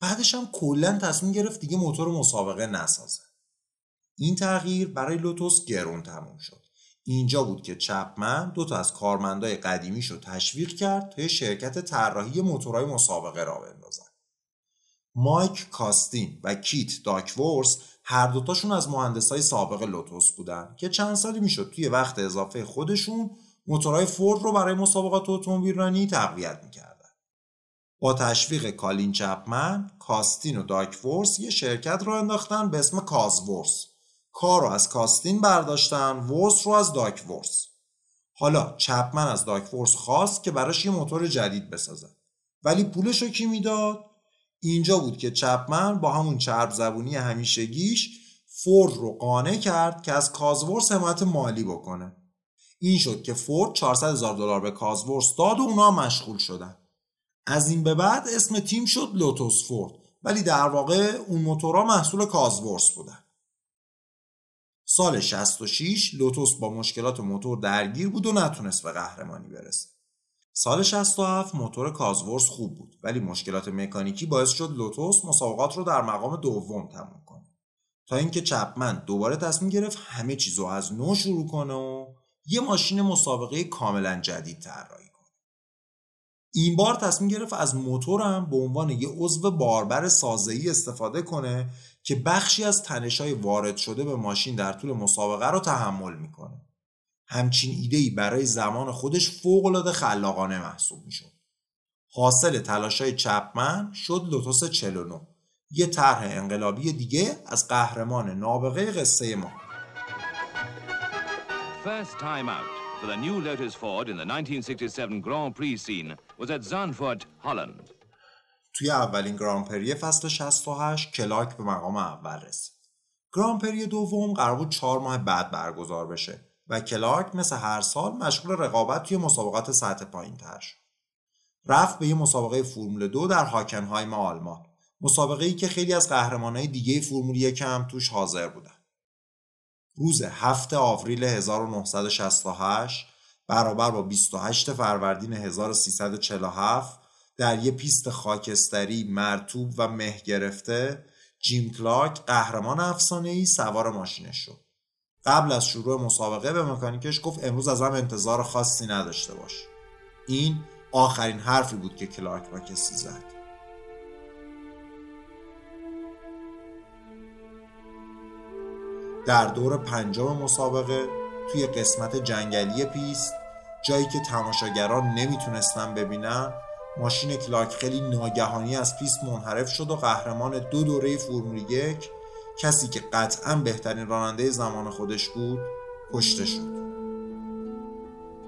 Speaker 1: بعدش هم کلا تصمیم گرفت دیگه موتور مسابقه نسازه. این تغییر برای لوتوس گرون تموم شد. اینجا بود که چپمن دو تا از کارمندای قدیمیش رو تشویق کرد تا شرکت طراحی موتورهای مسابقه راه بندازن. مایک کاستین و کیت داکورس هر دوتاشون از های سابق لوتوس بودن که چند سالی می‌شد توی وقت اضافه خودشون موتورهای فورد رو برای مسابقات اتومبیل رانی تقویت می‌کردن. با تشویق کالین چپمن، کاستین و داکورس یه شرکت راه انداختن به اسم کازورس. کاز رو از کاستین برداشتن، ورس رو از داکورس. حالا چپمن از داکورس خواست که براش یه موتور جدید بسازه. ولی پولش رو کی می‌داد؟ اینجا بود که چپمن با همون چرب زبونی همیشگیش فورد رو قانع کرد که از کازورس حمایت مالی بکنه. این شد که فورد 400 هزار دلار به کازورس داد و اونا مشغول شدن. از این به بعد اسم تیم شد لوتوس فورد ولی در واقع اون موتورها محصول کازورس بودن. سال 66 لوتوس با مشکلات موتور درگیر بود و نتونست به قهرمانی برسه. سال 67 موتور کازورس خوب بود ولی مشکلات مکانیکی باعث شد لوتوس مسابقات رو در مقام دوم تموم کنه. تا اینکه چپمن دوباره تصمیم گرفت همه چیز رو از نو شروع کنه و یه ماشین مسابقه کاملا جدید طراحی کنه. این بار تصمیم گرفت از موتورم به عنوان یه عضو باربر سازه‌ای استفاده کنه که بخشی از تنشای وارد شده به ماشین در طول مسابقه رو تحمل می‌کنه. همچین ایده‌ای برای زمان خودش فوق‌العاده خلاقانه محسوب می‌شد حاصل تلاشای چپمن شد لوتوس 49 یه طرح انقلابی دیگه از قهرمان نابغه قصه ما
Speaker 3: First time out for the new Lotus Ford in the 1967 Grand Prix scene was at Zandvoort, Holland.
Speaker 1: توی اولین گران پری فصل 68 کلاک به مقام اول رسید. گران پری دوم قرار بود چهار ماه بعد برگزار بشه و کلارک مثل هر سال مشغول رقابت توی مسابقات سطح پایین تر شد. رفت به یه مسابقه فرمول دو در هاکنهایم آلمان. مسابقه ای که خیلی از قهرمانهای دیگه فرمول یک هم توش حاضر بودن. روز 7 آوریل 1968 برابر با 28 فروردین 1347 در یه پیست خاکستری مرطوب و مه گرفته جیم کلارک قهرمان افسانه ای سوار ماشینش شد. قبل از شروع مسابقه به مکانیکش گفت امروز ازم انتظار خاصی نداشته باش. این آخرین حرفی بود که کلارک با زد. در دور پنجم مسابقه توی قسمت جنگلی پیست جایی که تماشاگران نمی‌تونستن ببینن ماشین کلارک خیلی ناگهانی از پیست منحرف شد و قهرمان دو دوره فرمول یک کسی که قطعا بهترین راننده زمان خودش بود کشته شد.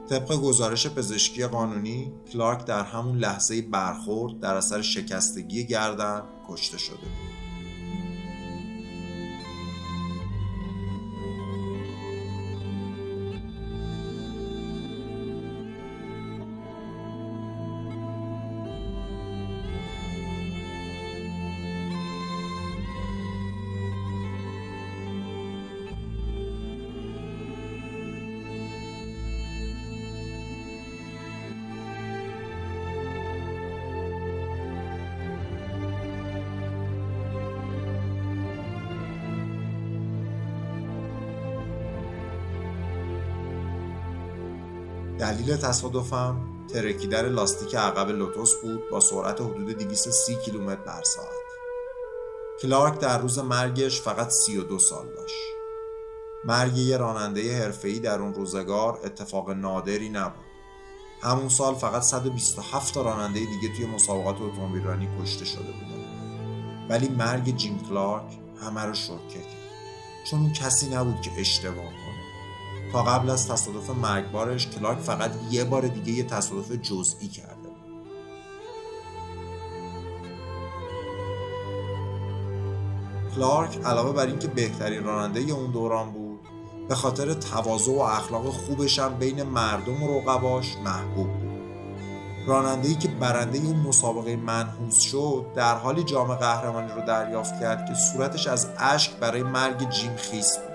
Speaker 1: طبق گزارش پزشکی قانونی کلارک در همون لحظه برخورد در اثر شکستگی گردن کشته شده بود. دلیل تصادفم ترکیدن لاستیک عقب لوتوس بود با سرعت حدود 230 کیلومتر بر ساعت. کلارک در روز مرگش فقط 32 سال داشت. مرگ یه راننده حرفه‌ای در اون روزگار اتفاق نادری نبود. همون سال فقط 127 تا راننده دیگه توی مسابقات اتومبیلرانی کشته شده بودن. ولی مرگ جیم کلارک همه رو شوکه کرد. چون کسی نبود که اشتباه. تا قبل از تصادف مرگبارش کلارک فقط یه بار دیگه یه تصادف جزئی کرده کلارک علاوه بر اینکه بهترین راننده اون دوران بود به خاطر تواضع و اخلاق خوبش هم بین مردم و رقباش محبوب بود. راننده‌ای که برنده اون مسابقه منحوس شد در حالی جام قهرمانی رو دریافت کرد که صورتش از اشک برای مرگ جیم خیس بود.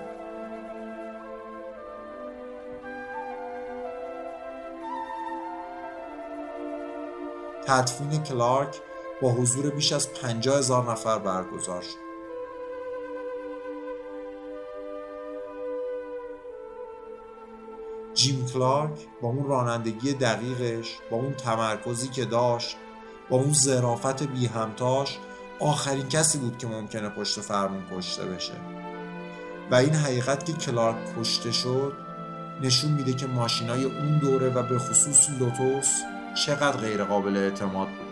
Speaker 1: تدفین کلارک با حضور بیش از 50 هزار نفر برگزار شد. جیم کلارک با اون رانندگی دقیقش با اون تمرکزی که داشت با اون ظرافت بی همتاش آخرین کسی بود که ممکنه پشت فرمون کشته بشه و این حقیقت که کلارک کشته شد نشون میده که ماشینای اون دوره و به خصوص لوتوس چقدر غیر قابل اعتماد بود؟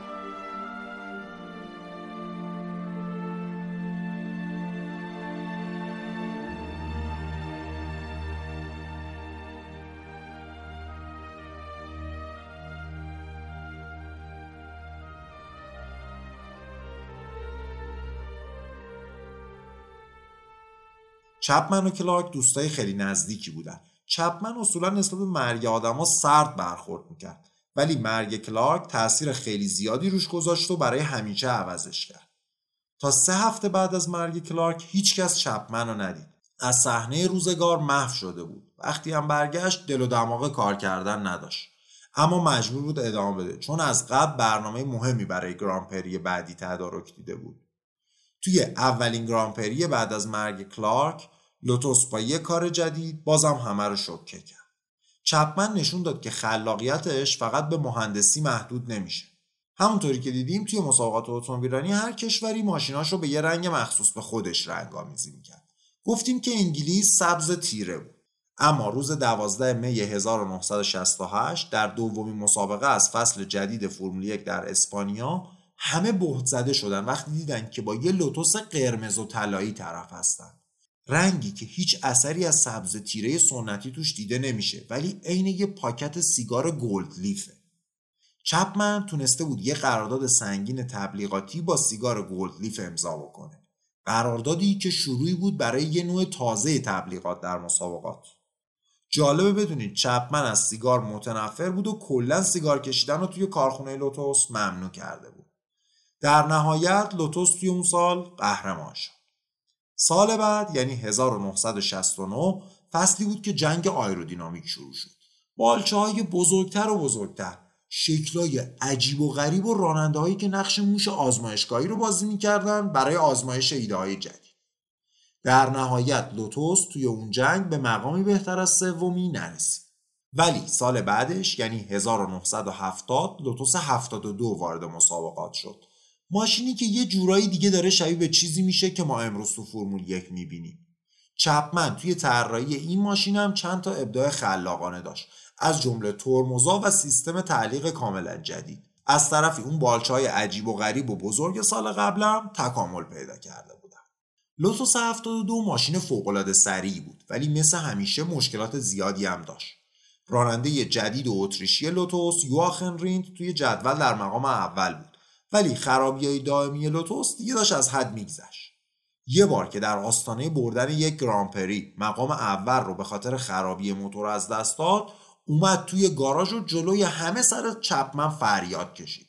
Speaker 1: چپمن و کلارک دوستای خیلی نزدیکی بودن. چپمن اصولا نسبت به مرگ آدما سرد برخورد می‌کرد. ولی مرگ کلارک تاثیر خیلی زیادی روش گذاشت و برای همیشه عوضش کرد. تا سه هفته بعد از مرگ کلارک هیچکس چپمن رو ندید. از صحنه روزگار محو شده بود. وقتی هم برگشت دل و دماغ کار کردن نداشت. اما مجبور بود ادامه بده چون از قبل برنامه مهمی برای گرانپری بعدی تدارک دیده بود. توی اولین گرانپری بعد از مرگ کلارک لوتوس با یه کار جدید بازم همه رو شوکه کرد. چپمن نشون داد که خلاقیتش فقط به مهندسی محدود نمیشه. همونطوری که دیدیم توی مسابقات اتومبیلرانی هر کشوری ماشیناش رو به یه رنگ مخصوص به خودش رنگامیزی می‌کرد. گفتیم که انگلیس سبز تیره بود. اما روز 12 می 1968 در دومین مسابقه از فصل جدید فرمول یک در اسپانیا همه بهت زده شدن وقتی دیدن که با یه لوتوس قرمز و طلایی طرف هستن. رنگی که هیچ اثری از سبز تیره سنتی توش دیده نمیشه ولی عین یه پاکت سیگار Gold Leaf ه. چپمن تونسته بود یه قرارداد سنگین تبلیغاتی با سیگار Gold Leaf امضا بکنه. قراردادی که شروعی بود برای یه نوع تازه تبلیغات در مسابقات. جالبه بدونید چپمن از سیگار متنفر بود و کلا سیگار کشیدن رو توی کارخونه لوتوس ممنوع کرده بود. در نهایت لوتوس توی اون سال قهرمان شد. سال بعد یعنی 1969 فصلی بود که جنگ آیرودینامیک شروع شد. بالچه های بزرگتر و بزرگتر شکلای عجیب و غریب و راننده هایی که نقش موش آزمایشگاهی رو بازی می‌کردن برای آزمایش ایده های جدید. در نهایت لوتوس توی اون جنگ به مقامی بهتر از سومی نرسید. ولی سال بعدش یعنی 1970 لوتوس 72 وارد مسابقات شد. ماشینی که یه جورایی دیگه داره شبیه به چیزی میشه که ما امروز تو فرمول یک می‌بینیم. چپمن توی طراحی این ماشین هم چند تا ابداع خلاقانه داشت. از جمله ترمزا و سیستم تعلیق کاملا جدید. از طرفی اون بالچای عجیب و غریب و بزرگ سال قبلم تکامل پیدا کرده بودن. لوتوس 72 ماشین فوقالعاده سریعی بود ولی مثل همیشه مشکلات زیادی هم داشت. راننده جدید و اتریشی لوتوس یواخن ریند توی جدول در مقام اول بود. ولی خرابی های دائمی لوتوس دیگه داشت از حد میگذشت. یه بار که در آستانه بردن یک گرانپری مقام اول رو به خاطر خرابی موتور از دست داد اومد توی گاراژ و جلوی همه سر چپمن فریاد کشید.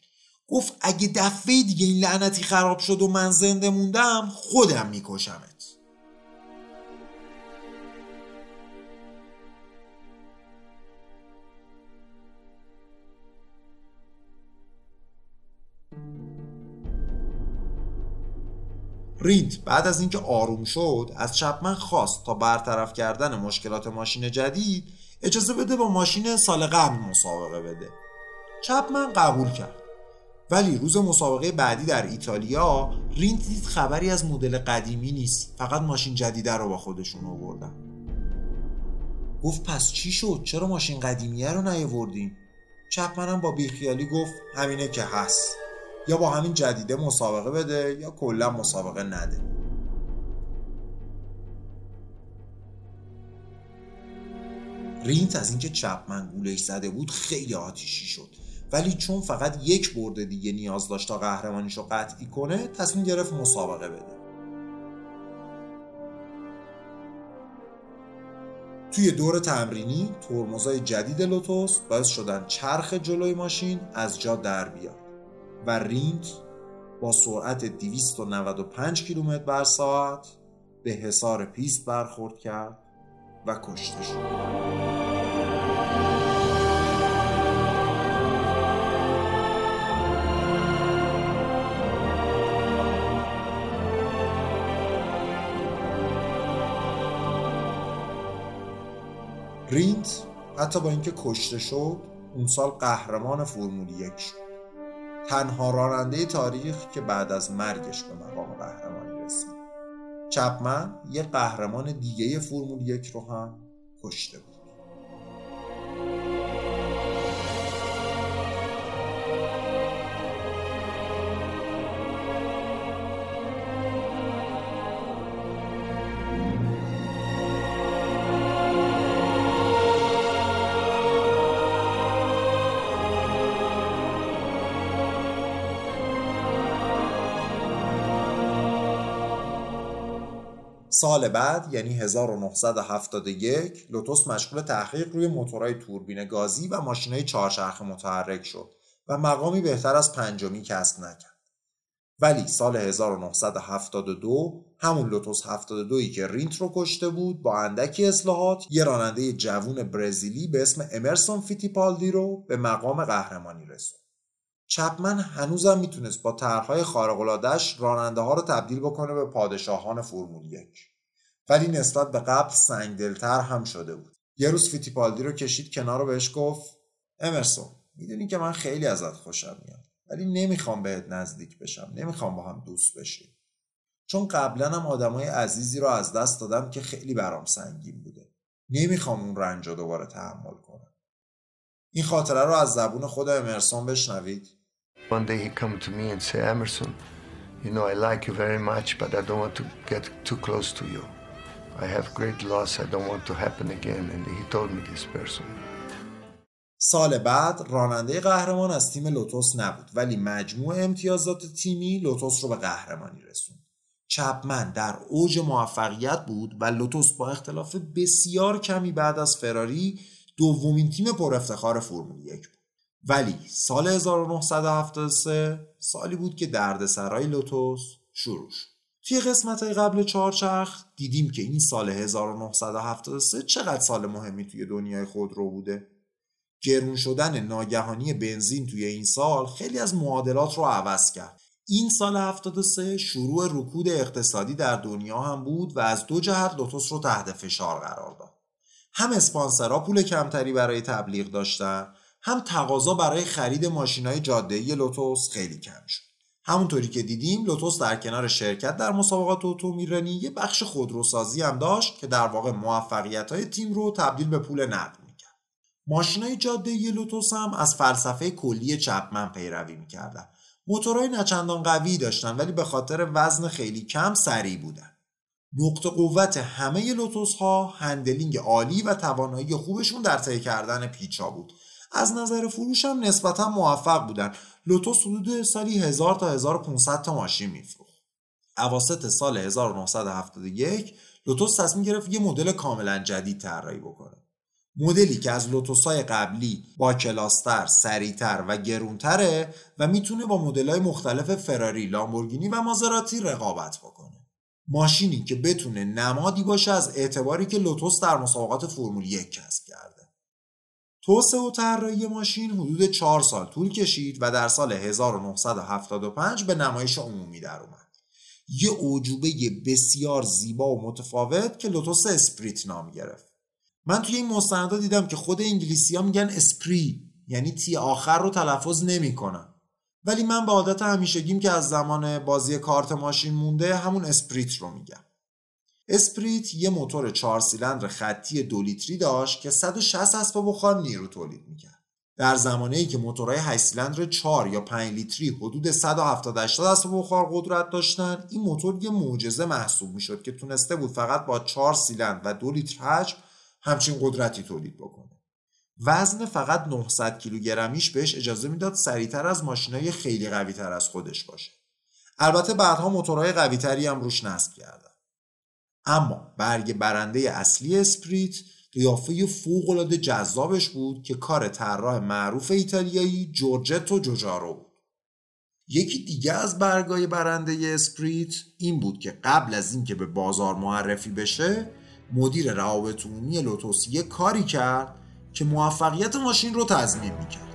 Speaker 1: گفت اگه دفعه دیگه این لعنتی خراب شد و من زنده موندم خودم میکشمت. ریند بعد از اینکه آروم شد از چپمن خواست تا برطرف کردن مشکلات ماشین جدید اجازه بده با ماشین سال قبل مسابقه بده. چپمن قبول کرد. ولی روز مسابقه بعدی در ایتالیا رینت دید خبری از مدل قدیمی نیست. فقط ماشین جدیده رو با خودشون آوردن. گفت پس چی شد؟ چرا ماشین قدیمیه رو نیاوردیم؟ چپمنم با بیخیالی گفت همینه که هست. یا با همین جدیده مسابقه بده یا کلا مسابقه نده. رینت از اینکه چپمن گولش زده بود خیلی آتیشی شد. ولی چون فقط یک برده دیگه نیاز داشت تا قهرمانیشو قطعی کنه تصمیم گرفت مسابقه بده. توی دور تمرینی ترمزای جدید لوتوس باعث شدن چرخ جلوی ماشین از جا در بیاد. و رینت با سرعت 295 کیلومتر بر ساعت به حصار پیست برخورد کرد و کشته شد. رینت حتی با اینکه کشته شد اون سال قهرمان فرمول یک شد تنها راننده تاریخ که بعد از مرگش به مقام قهرمانی رسید. چپمن یه قهرمان دیگه فرمول یک رو هم کشته بود. سال بعد یعنی 1971 لوتوس مشغول تحقیق روی موتورهای توربین گازی و ماشینهای چهارچرخ محرک شد و مقامی بهتر از پنجمی کسب نکرد. ولی سال 1972 همون لوتوس 72 که رینت رو کشته بود با اندکی اصلاحات یه راننده جوون برزیلی به اسم امرسون فیتیپالدی رو به مقام قهرمانی رسوند. چپمن هنوزم می‌تونست با طرحهای خارق‌العاده‌اش راننده ها رو تبدیل بکنه به پادشاهان فرمول یک ولی نسبت به قبل سنگدلتر هم شده بود. یه روز فیتیپالدی رو کشید کنار رو بهش گفت امرسون می‌دونی که من خیلی ازت خوشم میاد ولی نمی‌خوام بهت نزدیک بشم نمی‌خوام با هم دوست بشیم. چون قبلا هم آدمای عزیزی رو از دست دادم که خیلی برام سنگین بوده. نمی‌خوام اون رنج رو دوباره تحمل کنم. این خاطره رو از زبون خود امرسون بشنوید.
Speaker 4: One day come to me and say, Emerson, you know, I like you very much, but I don't want to get too close to you. I have great loss. I don't want to happen again. And he told me this person.
Speaker 1: سال بعد راننده قهرمان از تیم لوتوس نبود ولی مجموع امتیازات تیمی لوتوس رو به قهرمانی رسوند. چپمن در اوج موفقیت بود و لوتوس با اختلاف بسیار کمی بعد از فراری دومین تیم پر افتخار فرمول یک بود. ولی سال 1973 سالی بود که دردسرای لوتوس شروع شد. توی قسمت های قبل چهارچرخ دیدیم که این سال 1973 چقدر سال مهمی توی دنیای خودرو بوده. گرون شدن ناگهانی بنزین توی این سال خیلی از معادلات رو عوض کرد. این سال 73 شروع رکود اقتصادی در دنیا هم بود و از دو جهت لوتوس رو تحت فشار قرار داد. هم اسپانسرها پول کمتری برای تبلیغ داشتن هم تقاضا برای خرید ماشینای جاده‌ای لوتوس خیلی کم شد. همونطوری که دیدیم لوتوس در کنار شرکت در مسابقات اتومیرانی یه بخش خودروسازی هم داشت که در واقع موفقیت های تیم رو تبدیل به پول نقد می‌کرد. ماشینای جاده‌ای لوتوس هم از فلسفه کلی چپمن پیروی می‌کردن. موتورهای نچندان قوی داشتن ولی به خاطر وزن خیلی کم سریع بودن. نقطه قوت همه لوتوس ها handling عالی و توانایی خوبشون در طی کردن پیچا بود از نظر فروش هم نسبتا موفق بودن لوتوس حدود سالی 1000 تا 1500 تا ماشین میفروخت اواسط سال 1971 لوتوس تصمیم گرفت یه مدل کاملا جدید طراحی بکنه مدلی که از لوتوس های قبلی باکلاس‌تر، سریعتر و گرونتره و می‌تونه با مدل های مختلف فراری، لامبورگینی و مازراتی رقابت بکنه. ماشینی که بتونه نمادی باشه از اعتباری که لوتوس در مسابقات فرمول یک کسب کرده. توسعه و طراحی ماشین حدود 4 سال طول کشید و در سال 1975 به نمایش عمومی در اومد. یه اوجوبه بسیار زیبا و متفاوت که لوتوس اسپریت نام گرفت. من توی این مستندا دیدم که خود انگلیسی ها میگن اسپری یعنی تی آخر رو تلفظ نمی‌کنن. ولی من به عادت همیشگیم که از زمان بازی کارت ماشین مونده همون اسپریت رو میگم. اسپریت یه موتور چهار سیلندر خطی دو لیتری داشت که 160 اسب بخار نیرو تولید می‌کرد. در زمانی که موتورهای 8 سیلندر 4 یا 5 لیتری حدود 170 80 اسب بخار قدرت داشتن این موتور یه معجزه محسوب می‌شد که تونسته بود فقط با 4 سیلندر و 2 لیتر حجم همچین قدرتی تولید بکنه. وزن فقط 900 کیلوگرمیش بهش اجازه می‌داد سریعتر از ماشینای خیلی قوی تر از خودش باشه. البته بعدها موتورهای قوی تری هم روش نصب کردن. اما برگ برنده اصلی اسپریت قیافه فوقالعاده جذابش بود که کار طراح معروف ایتالیایی جورجتو جوجارو بود. یکی دیگه از برگای برنده اسپریت این بود که قبل از اینکه به بازار معرفی بشه مدیر روابط عمومی لوتوس کاری کرد که موفقیت ماشین رو تضمین می‌کرد.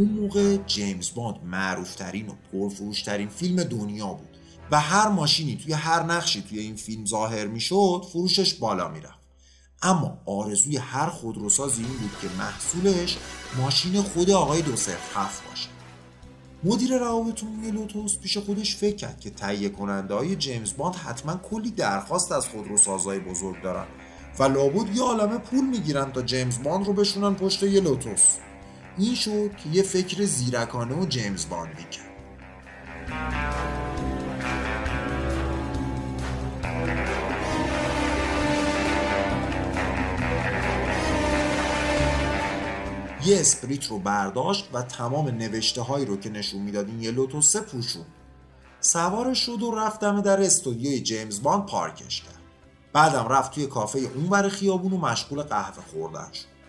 Speaker 1: اون موقع جیمز باند معروفترین و پرفروشترین فیلم دنیا بود و هر ماشینی توی هر نقشی توی این فیلم ظاهر می‌شد فروشش بالا می‌رفت. اما آرزوی هر خودروسازی این بود که محصولش ماشین خود آقای دو صفر هفت باشه. مدیر روابط عمومی لوتوس پیش خودش فکر کرد که تهیه کننده های جیمز باند حتما کلی درخواست از خودروسازهای بزرگ دارن و لابد یه عالمه پول می‌گیرن تا جیمز باند رو بشونن پشت یه لوتوس. این شد که یه فکر زیرکانه و جیمز باندی کرد یه اسپریت رو برداشت و تمام نوشته هایی رو که نشون می‌داد این یه لوتوسه پوشوند. سوارش شد و رفتم در استودیوی جیمز باند پارکش کرد. بعدم رفت توی کافه اونور خیابون و مشغول قهوه خوردن شد.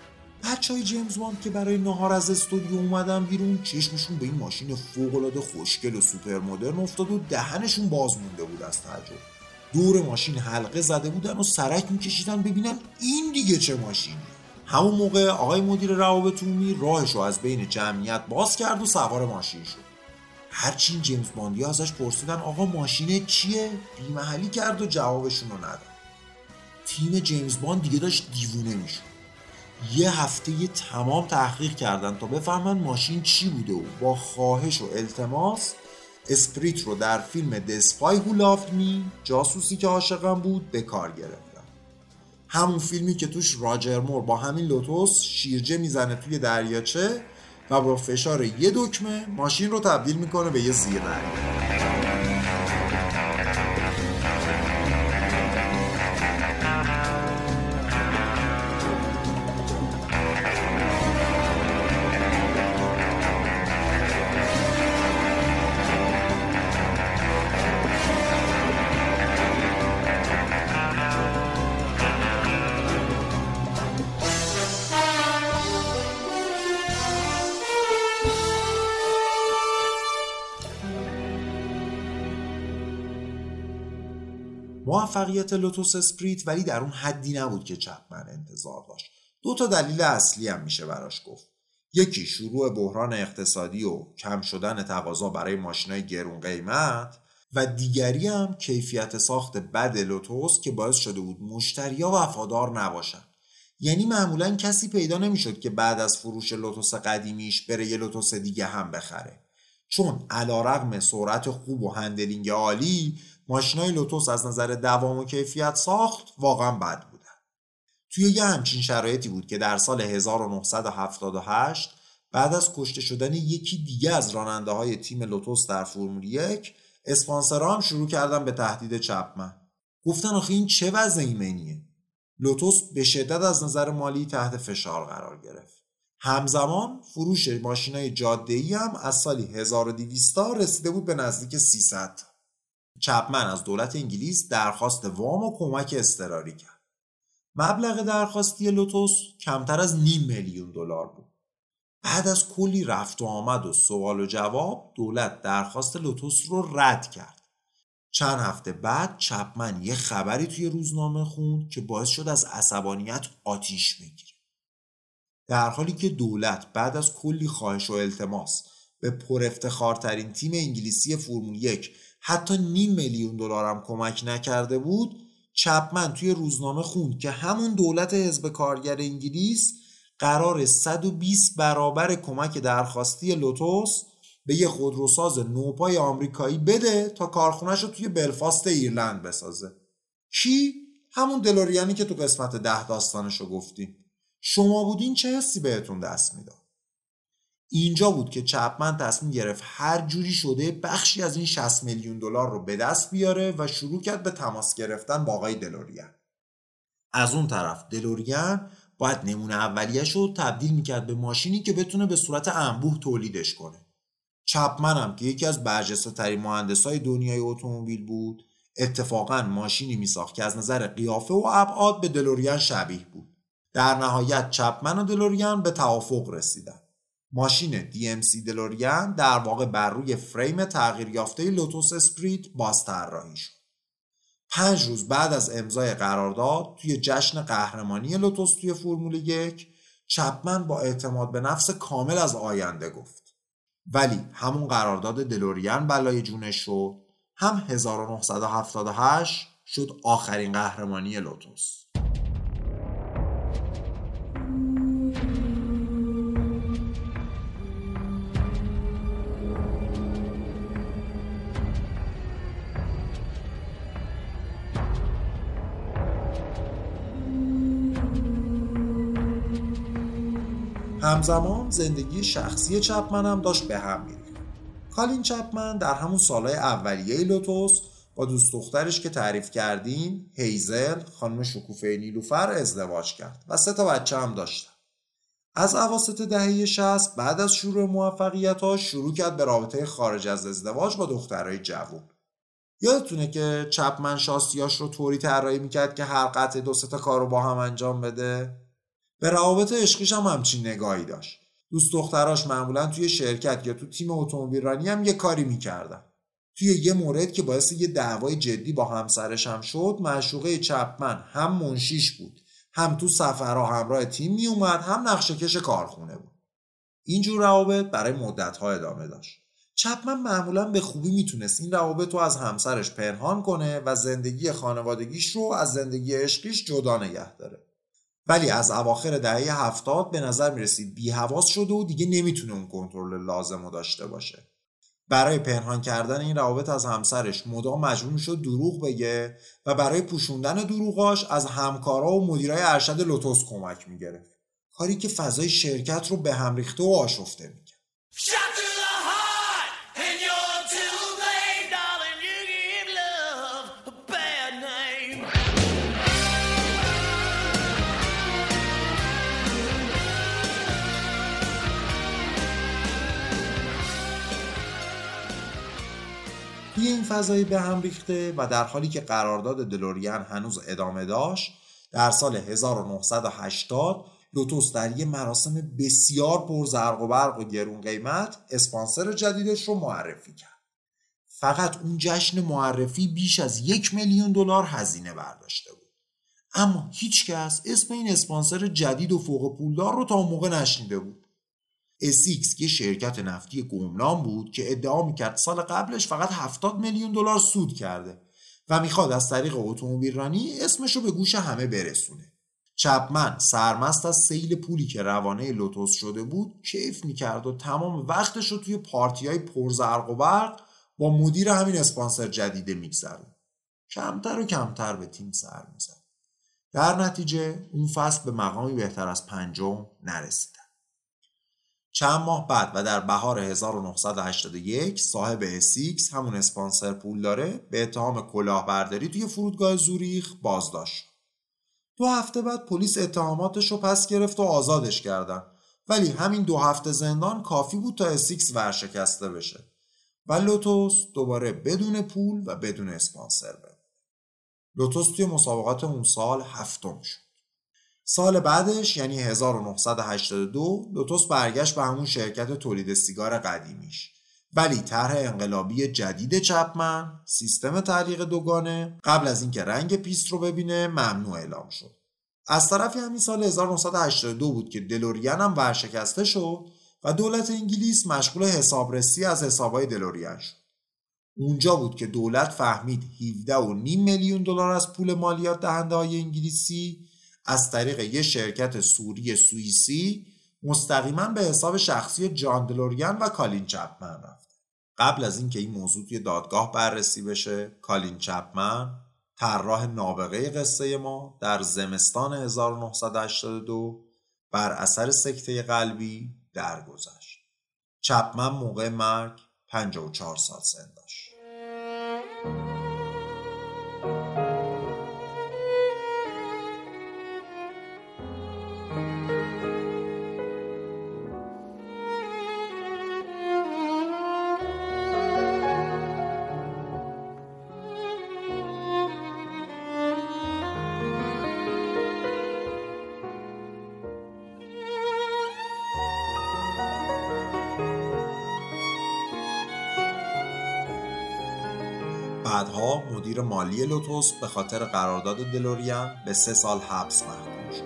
Speaker 1: بچه های جیمز باند که برای نهار از استودیو اومدن بیرون چشمشون به این ماشین فوقالعاده خوشگل و سوپر مدرن افتاد و دهنشون باز مونده بود از تعجب. دور ماشین حلقه زده بودن و سرک میکشیدن ببینن این دیگه چه ماشینیه. همون موقع آقای مدیر روابط عمومی راهش رو از بین جمعیت باز کرد و سوار ماشین شد. هرچی جیمز باندی ازش پرسیدن آقا ماشین چیه؟ بیمحلی کرد و جوابشون رو نداد. تیم جیمز باند دیگه داشت دیوونه می‌شد. یه هفته‌ی تمام تحقیق کردن تا بفهمن ماشین چی بوده و با خواهش و التماس اسپریت رو در فیلم The Spy Who Loved Me جاسوسی که عاشقم بود به کار گرفتن همون فیلمی که توش راجر مور با همین لوتوس شیرجه می‌زنه توی دریاچه و با فشار یه دکمه ماشین رو تبدیل می‌کنه به یه زیررنگ موفقیت لوتوس اسپریت ولی در اون حدی نبود که چپمن انتظار داشت. دو تا دلیل اصلی هم میشه براش گفت. یکی شروع بحران اقتصادی و کم شدن تقاضا برای ماشینای گرون قیمت و دیگری هم کیفیت ساخت بد لوتوس که باعث شده بود مشتریا وفادار نباشن. یعنی معمولا کسی پیدا نمی‌شد که بعد از فروش لوتوس قدیمیش بره یه لوتوس دیگه هم بخره. چون علی‌رغم سرعت خوب و handling عالی ماشینای لوتوس از نظر دوام و کیفیت ساخت واقعا بد بودن. توی یه همچین شرایطی بود که در سال 1978 بعد از کشته شدن یکی دیگه از راننده های تیم لوتوس در فرمول یک اسپانسرها هم شروع کردن به تهدید چپمن. گفتن آخه این چه وضع ایمنیه لوتوس به شدت از نظر مالی تحت فشار قرار گرفت. همزمان فروش ماشینای جاده ای هم از سالی 1200 رسیده بود به نزدیک 300 چپمن از دولت انگلیس درخواست وام و کمک اضطراری کرد. مبلغ درخواستی لوتوس کمتر از نیم میلیون دلار بود. بعد از کلی رفت و آمد و سوال و جواب دولت درخواست لوتوس رو رد کرد. چند هفته بعد چپمن یه خبری توی روزنامه خوند که باعث شد از عصبانیت آتیش بگیره. در حالی که دولت بعد از کلی خواهش و التماس به پر افتخارترین تیم انگلیسی فرمول یک حتی نیم میلیون دلارم کمک نکرده بود چپمن توی روزنامه خوند که همون دولت حزب کارگر انگلیس قرار 120 برابر کمک درخواستی لوتوس به یه خودروساز نوپای آمریکایی بده تا کارخونهش رو توی بلفاست ایرلند بسازه. کی همون دلوریانی که تو قسمت ده داستانش رو گفتیم شما بودین چه حسی بهتون دست می‌داد؟ اینجا بود که چپمن تصمیم گرفت هر جوری شده بخشی از این 60 میلیون دلار رو به دست بیاره و شروع کرد به تماس گرفتن با آقای دلوریان. از اون طرف دلوریان باید نمونه اولیش رو تبدیل می‌کرد به ماشینی که بتونه به صورت انبوه تولیدش کنه. چپمن هم که یکی از برجسته ترین مهندس های دنیای اتومبیل بود اتفاقا ماشینی میساخت که از نظر قیافه و ابعاد به دلوریان شبیه بود. در نهایت چپمن و دلوریان به توافق رسیدن ماشین DMC دلوریان در واقع بر روی فریم تغییر یافته لوتوس اسپریت باز طراحی شد. پنج روز بعد از امضای قرارداد توی جشن قهرمانی لوتوس توی فرمول یک چپمن با اعتماد به نفس کامل از آینده گفت. ولی همون قرارداد دلوریان بلای جونش شد هم 1978 شد آخرین قهرمانی لوتوس. همزمان زندگی شخصی چپمن هم داشت به هم میریخت. کالین چپمن در همون سالهای اولیه لوتوس با دوست دخترش که تعریف کردیم هیزل خانم شکوفه نیلوفر ازدواج کرد و سه تا بچه هم داشتن. از اواسط دهه 60 بعد از شروع موفقیت شروع کرد به رابطه خارج از ازدواج با دخترای جوون یادتونه که چپمن شاستیاش رو طوری طراحی می‌کرد که هر قطعه دو تا کار رو با هم انجام بده؟ به روابط عشقیش هم همچین نگاهی داشت. دوست دختراش معمولا توی شرکت یا تو تیم اتومبیل رانی هم یه کاری می‌کردن. توی یه مورد که باعث یه دعوای جدی با همسرش هم شد معشوقه چپمن هم منشیش بود. هم تو سفرها همراه تیم می اومد هم نقشه کش کارخونه بود. اینجور روابط برای مدتها ادامه داشت. چپمن معمولا به خوبی می‌تونست این روابط رو از همسرش پنهان کنه و زندگی خانوادگیش رو از زندگی عشقیش جدا نگه داره. ولی از اواخر دهه هفتاد به نظر می‌رسید بی حواس شده و دیگه نمی‌تونه اون کنترل لازم رو داشته باشه. برای پنهان کردن این روابط از همسرش مدام مجبور شد دروغ بگه و برای پوشوندن دروغاش از همکارا و مدیرای ارشد لوتوس کمک می‌گرفت. کاری که فضای شرکت رو به هم ریخته و آشفته می‌کرد. توی این فضایی به هم ریخته و در حالی که قرارداد دلوریان هنوز ادامه داشت در سال 1980 لوتوس در یه مراسم بسیار پرزرق و برق و گرون قیمت اسپانسر جدیدش رو معرفی کرد. فقط اون جشن معرفی بیش از یک میلیون دلار هزینه برداشته بود. اما هیچکس اسم این اسپانسر جدید و فوق پولدار رو تا موقع نشنیده بود. اسیکس یه شرکت نفتی گمنام بود که ادعا می‌کرد سال قبلش فقط 70 میلیون دلار سود کرده و می‌خواد از طریق اتومبیل رانی اسمش رو به گوش همه برسونه. چپمن سرمست از سیل پولی که روانه لوتوس شده بود کیف می‌کرد و تمام وقتش رو توی پارتی های پرزرق و برق با مدیر همین اسپانسر جدیده میگذروند. کمتر و کمتر به تیم سر می‌زد. در نتیجه اون فصل به مقامی بهتر از پنجم نرسید چند ماه بعد و در بهار 1981 صاحب اسیکس همون اسپانسر پولداره به اتهام کلاهبرداری توی فرودگاه زوریخ بازداشت. دو هفته بعد پلیس اتهاماتش رو پس گرفت و آزادش کردن. ولی همین دو هفته زندان کافی بود تا اسیکس ورشکسته بشه. و لوتوس دوباره بدون پول و بدون اسپانسر بده لوتوس توی مسابقات اون سال هفتم شد. سال بعدش یعنی 1982 لوتوس برگشت به همون شرکت تولید سیگار قدیمیش. ولی طرح انقلابی جدید چپمن سیستم تعلیق دوگانه قبل از اینکه رنگ پیست رو ببینه ممنوع اعلام شد. از طرفی همین سال 1982 بود که دلوریان هم ورشکسته شد و دولت انگلیس مشغول حسابرسی از حسابهای دلوریان شد. اونجا بود که دولت فهمید 17.5 میلیون دلار از پول مالیات دهنده های انگلیسی از طریق یه شرکت سوری سوئیسی مستقیما به حساب شخصی جان دلوریان و کالین چپمن رفت قبل از اینکه این موضوع توی دادگاه بررسی بشه کالین چپمن طراح نابغه قصه ما در زمستان 1982 بر اثر سکته قلبی درگذشت. چپمن موقع مرگ 54 سال سن داشت. مدیر مالی لوتوس به خاطر قرارداد دلوریان به سه سال حبس محکوم شد.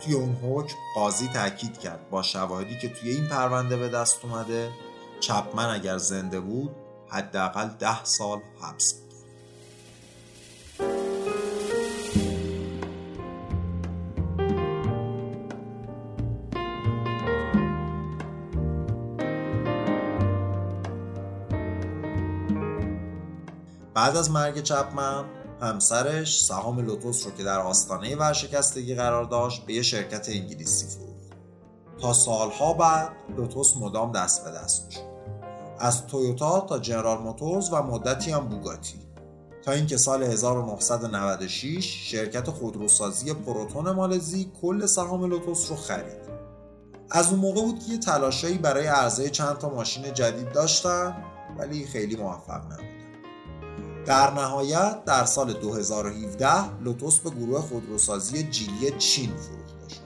Speaker 1: توی اون حکم قاضی تاکید کرد با شواهدی که توی این پرونده به دست اومده چپمن اگر زنده بود حداقل ده سال حبس بعد از مرگ چپمن همسرش سهام لوتوس رو که در آستانه ورشکستگی قرار داشت به یه شرکت انگلیسی فروخت. تا سالها بعد لوتوس مدام دست به دست می‌شد از تویوتا تا جنرال موتورز و مدتی هم بوگاتی. تا اینکه سال 1996 شرکت خودروسازی پروتون مالزی کل سهام لوتوس رو خرید. از اون موقع بود که یه تلاشایی برای عرضه چند تا ماشین جدید داشتن ولی خیلی موفق نبود. در نهایت در سال 2017 لوتوس به گروه خودروسازی جیلی چین فروخته شد.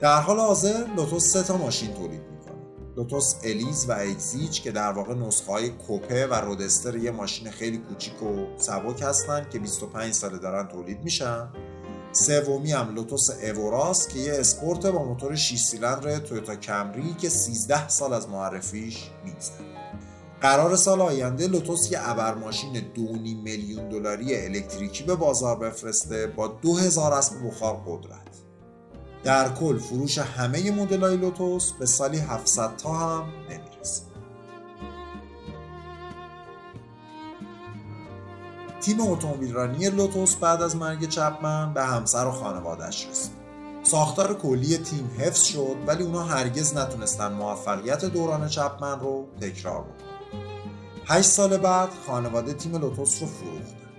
Speaker 1: در حال حاضر لوتوس سه تا ماشین تولید می‌کنه. لوتوس الیز و اگزیج که در واقع نسخه های کوپه و رودستر یه ماشین خیلی کوچیک و سبک هستن که 25 ساله دارن تولید میشن سومی هم لوتوس اوراس که یه اسپورت با موتور 6 سیلندر تویوتا کمری که 13 سال از معرفیش میگذره. قرار سال آینده لوتوس یه ابر ماشین 2.5 میلیون دلاری الکتریکی به بازار بفرسته با 2000 اسب بخار قدرت. در کل فروش همه مدل‌های لوتوس به سالی 700 تا هم نمی‌رسه. تیم اتومبیلرانی لوتوس بعد از مرگ چپمن به همسر و خانوادش رسید. ساختار کلی تیم حفظ شد ولی اونا هرگز نتونستن موفقیت دوران چپمن رو تکرار بکنن. هشت سال بعد خانواده تیم لوتوس رو فروختن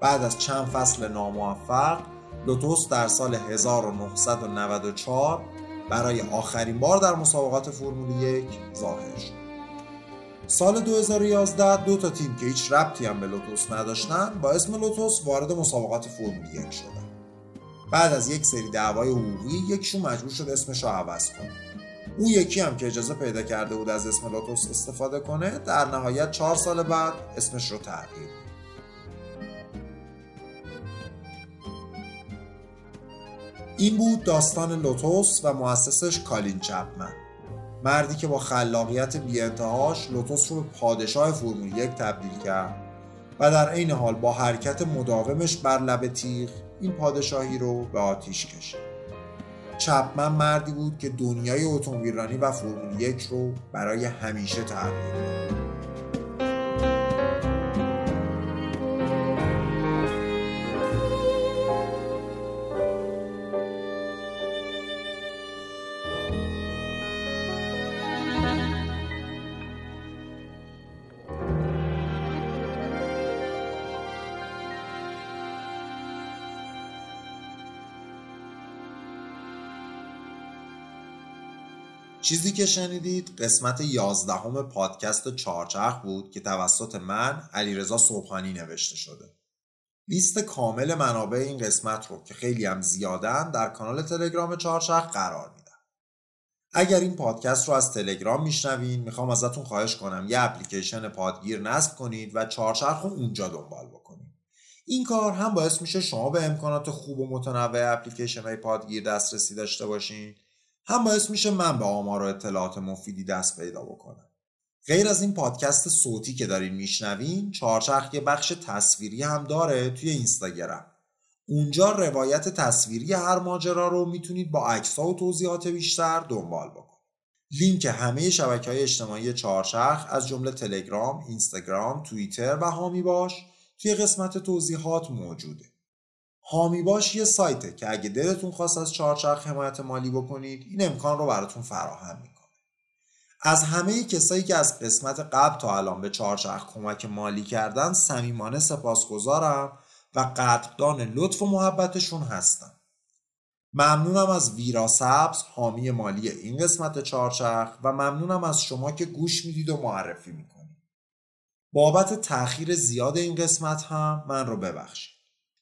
Speaker 1: بعد از چند فصل ناموفق لوتوس در سال 1994 برای آخرین بار در مسابقات فرمول یک ظاهر شد. سال 2011 دو تا تیم که هیچ ربطی هم به لوتوس نداشتن با اسم لوتوس وارد مسابقات فرمول یک شدن. بعد از یک سری دعوای حقوقی یکشون مجبور شد اسمش رو عوض کنه. اون یکی هم که اجازه پیدا کرده بود از اسم لوتوس استفاده کنه در نهایت چهار سال بعد اسمش رو تغییر این بود داستان لوتوس و مؤسسش کالین چپمن. مردی که با خلاقیت بیانتهاش لوتوس رو به پادشاه فرمول یک تبدیل کرد و در عین حال با حرکت مداومش بر لب تیغ این پادشاهی رو به آتیش کشید. چپمن مردی بود که دنیای اتومبیلرانی و فرمول یک رو برای همیشه تغییر داد. چیزی که شنیدید قسمت یازدهم پادکست چارچرخ بود که توسط من علیرضا صبحانی نوشته شده. لیست کامل منابع این قسمت رو که خیلی هم زیادن در کانال تلگرام چارچرخ قرار میدم. اگر این پادکست رو از تلگرام میشنوین می‌خوام ازتون خواهش کنم یه اپلیکیشن پادگیر نصب کنید و چارچرخ رو اونجا دنبال بکنید. این کار هم باعث میشه شما به امکانات خوب و متنوع اپلیکیشن های پادگیر دسترسی داشته باشین هم باعث میشه من به آمار و اطلاعات مفیدی دست پیدا بکنم. غیر از این پادکست صوتی که دارین میشنوین چهارچرخ یه بخش تصویری هم داره توی اینستاگرام. اونجا روایت تصویری هر ماجرا رو می‌تونید با عکس و توضیحات بیشتر دنبال بکنید. لینک همه شبکه های اجتماعی چهارچرخ از جمله تلگرام، اینستاگرام، توییتر و هامی باش توی قسمت توضیحات موجوده. هامی باش یه سایته که اگه دلتون خواست از چهارچرخ حمایت مالی بکنید این امکان رو براتون فراهم می‌کنه. از همه کسایی که از قسمت قبل تا الان به چهارچرخ کمک مالی کردن صمیمانه سپاسگزارم و قدردان لطف و محبتشون هستم. ممنونم از ویرا سبز حامی مالی این قسمت چهارچرخ و ممنونم از شما که گوش می‌دید و معرفی می‌کنید. بابت تأخیر زیاد این قسمت هم من رو ببخشید.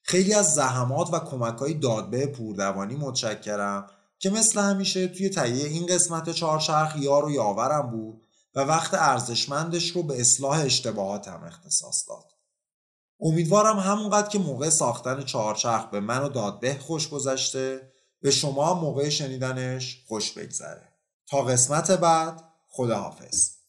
Speaker 1: خیلی از زحمات و کمک های دادبه پوردوانی متشکرم که مثل همیشه توی تهیه این قسمت چهارچرخ یار و یاورم بود و وقت ارزشمندش رو به اصلاح اشتباهاتم اختصاص داد. امیدوارم همونقدر که موقع ساختن چهارچرخ به من و دادبه خوش گذشته به شما موقع شنیدنش خوش بگذره. تا قسمت بعد خداحافظ.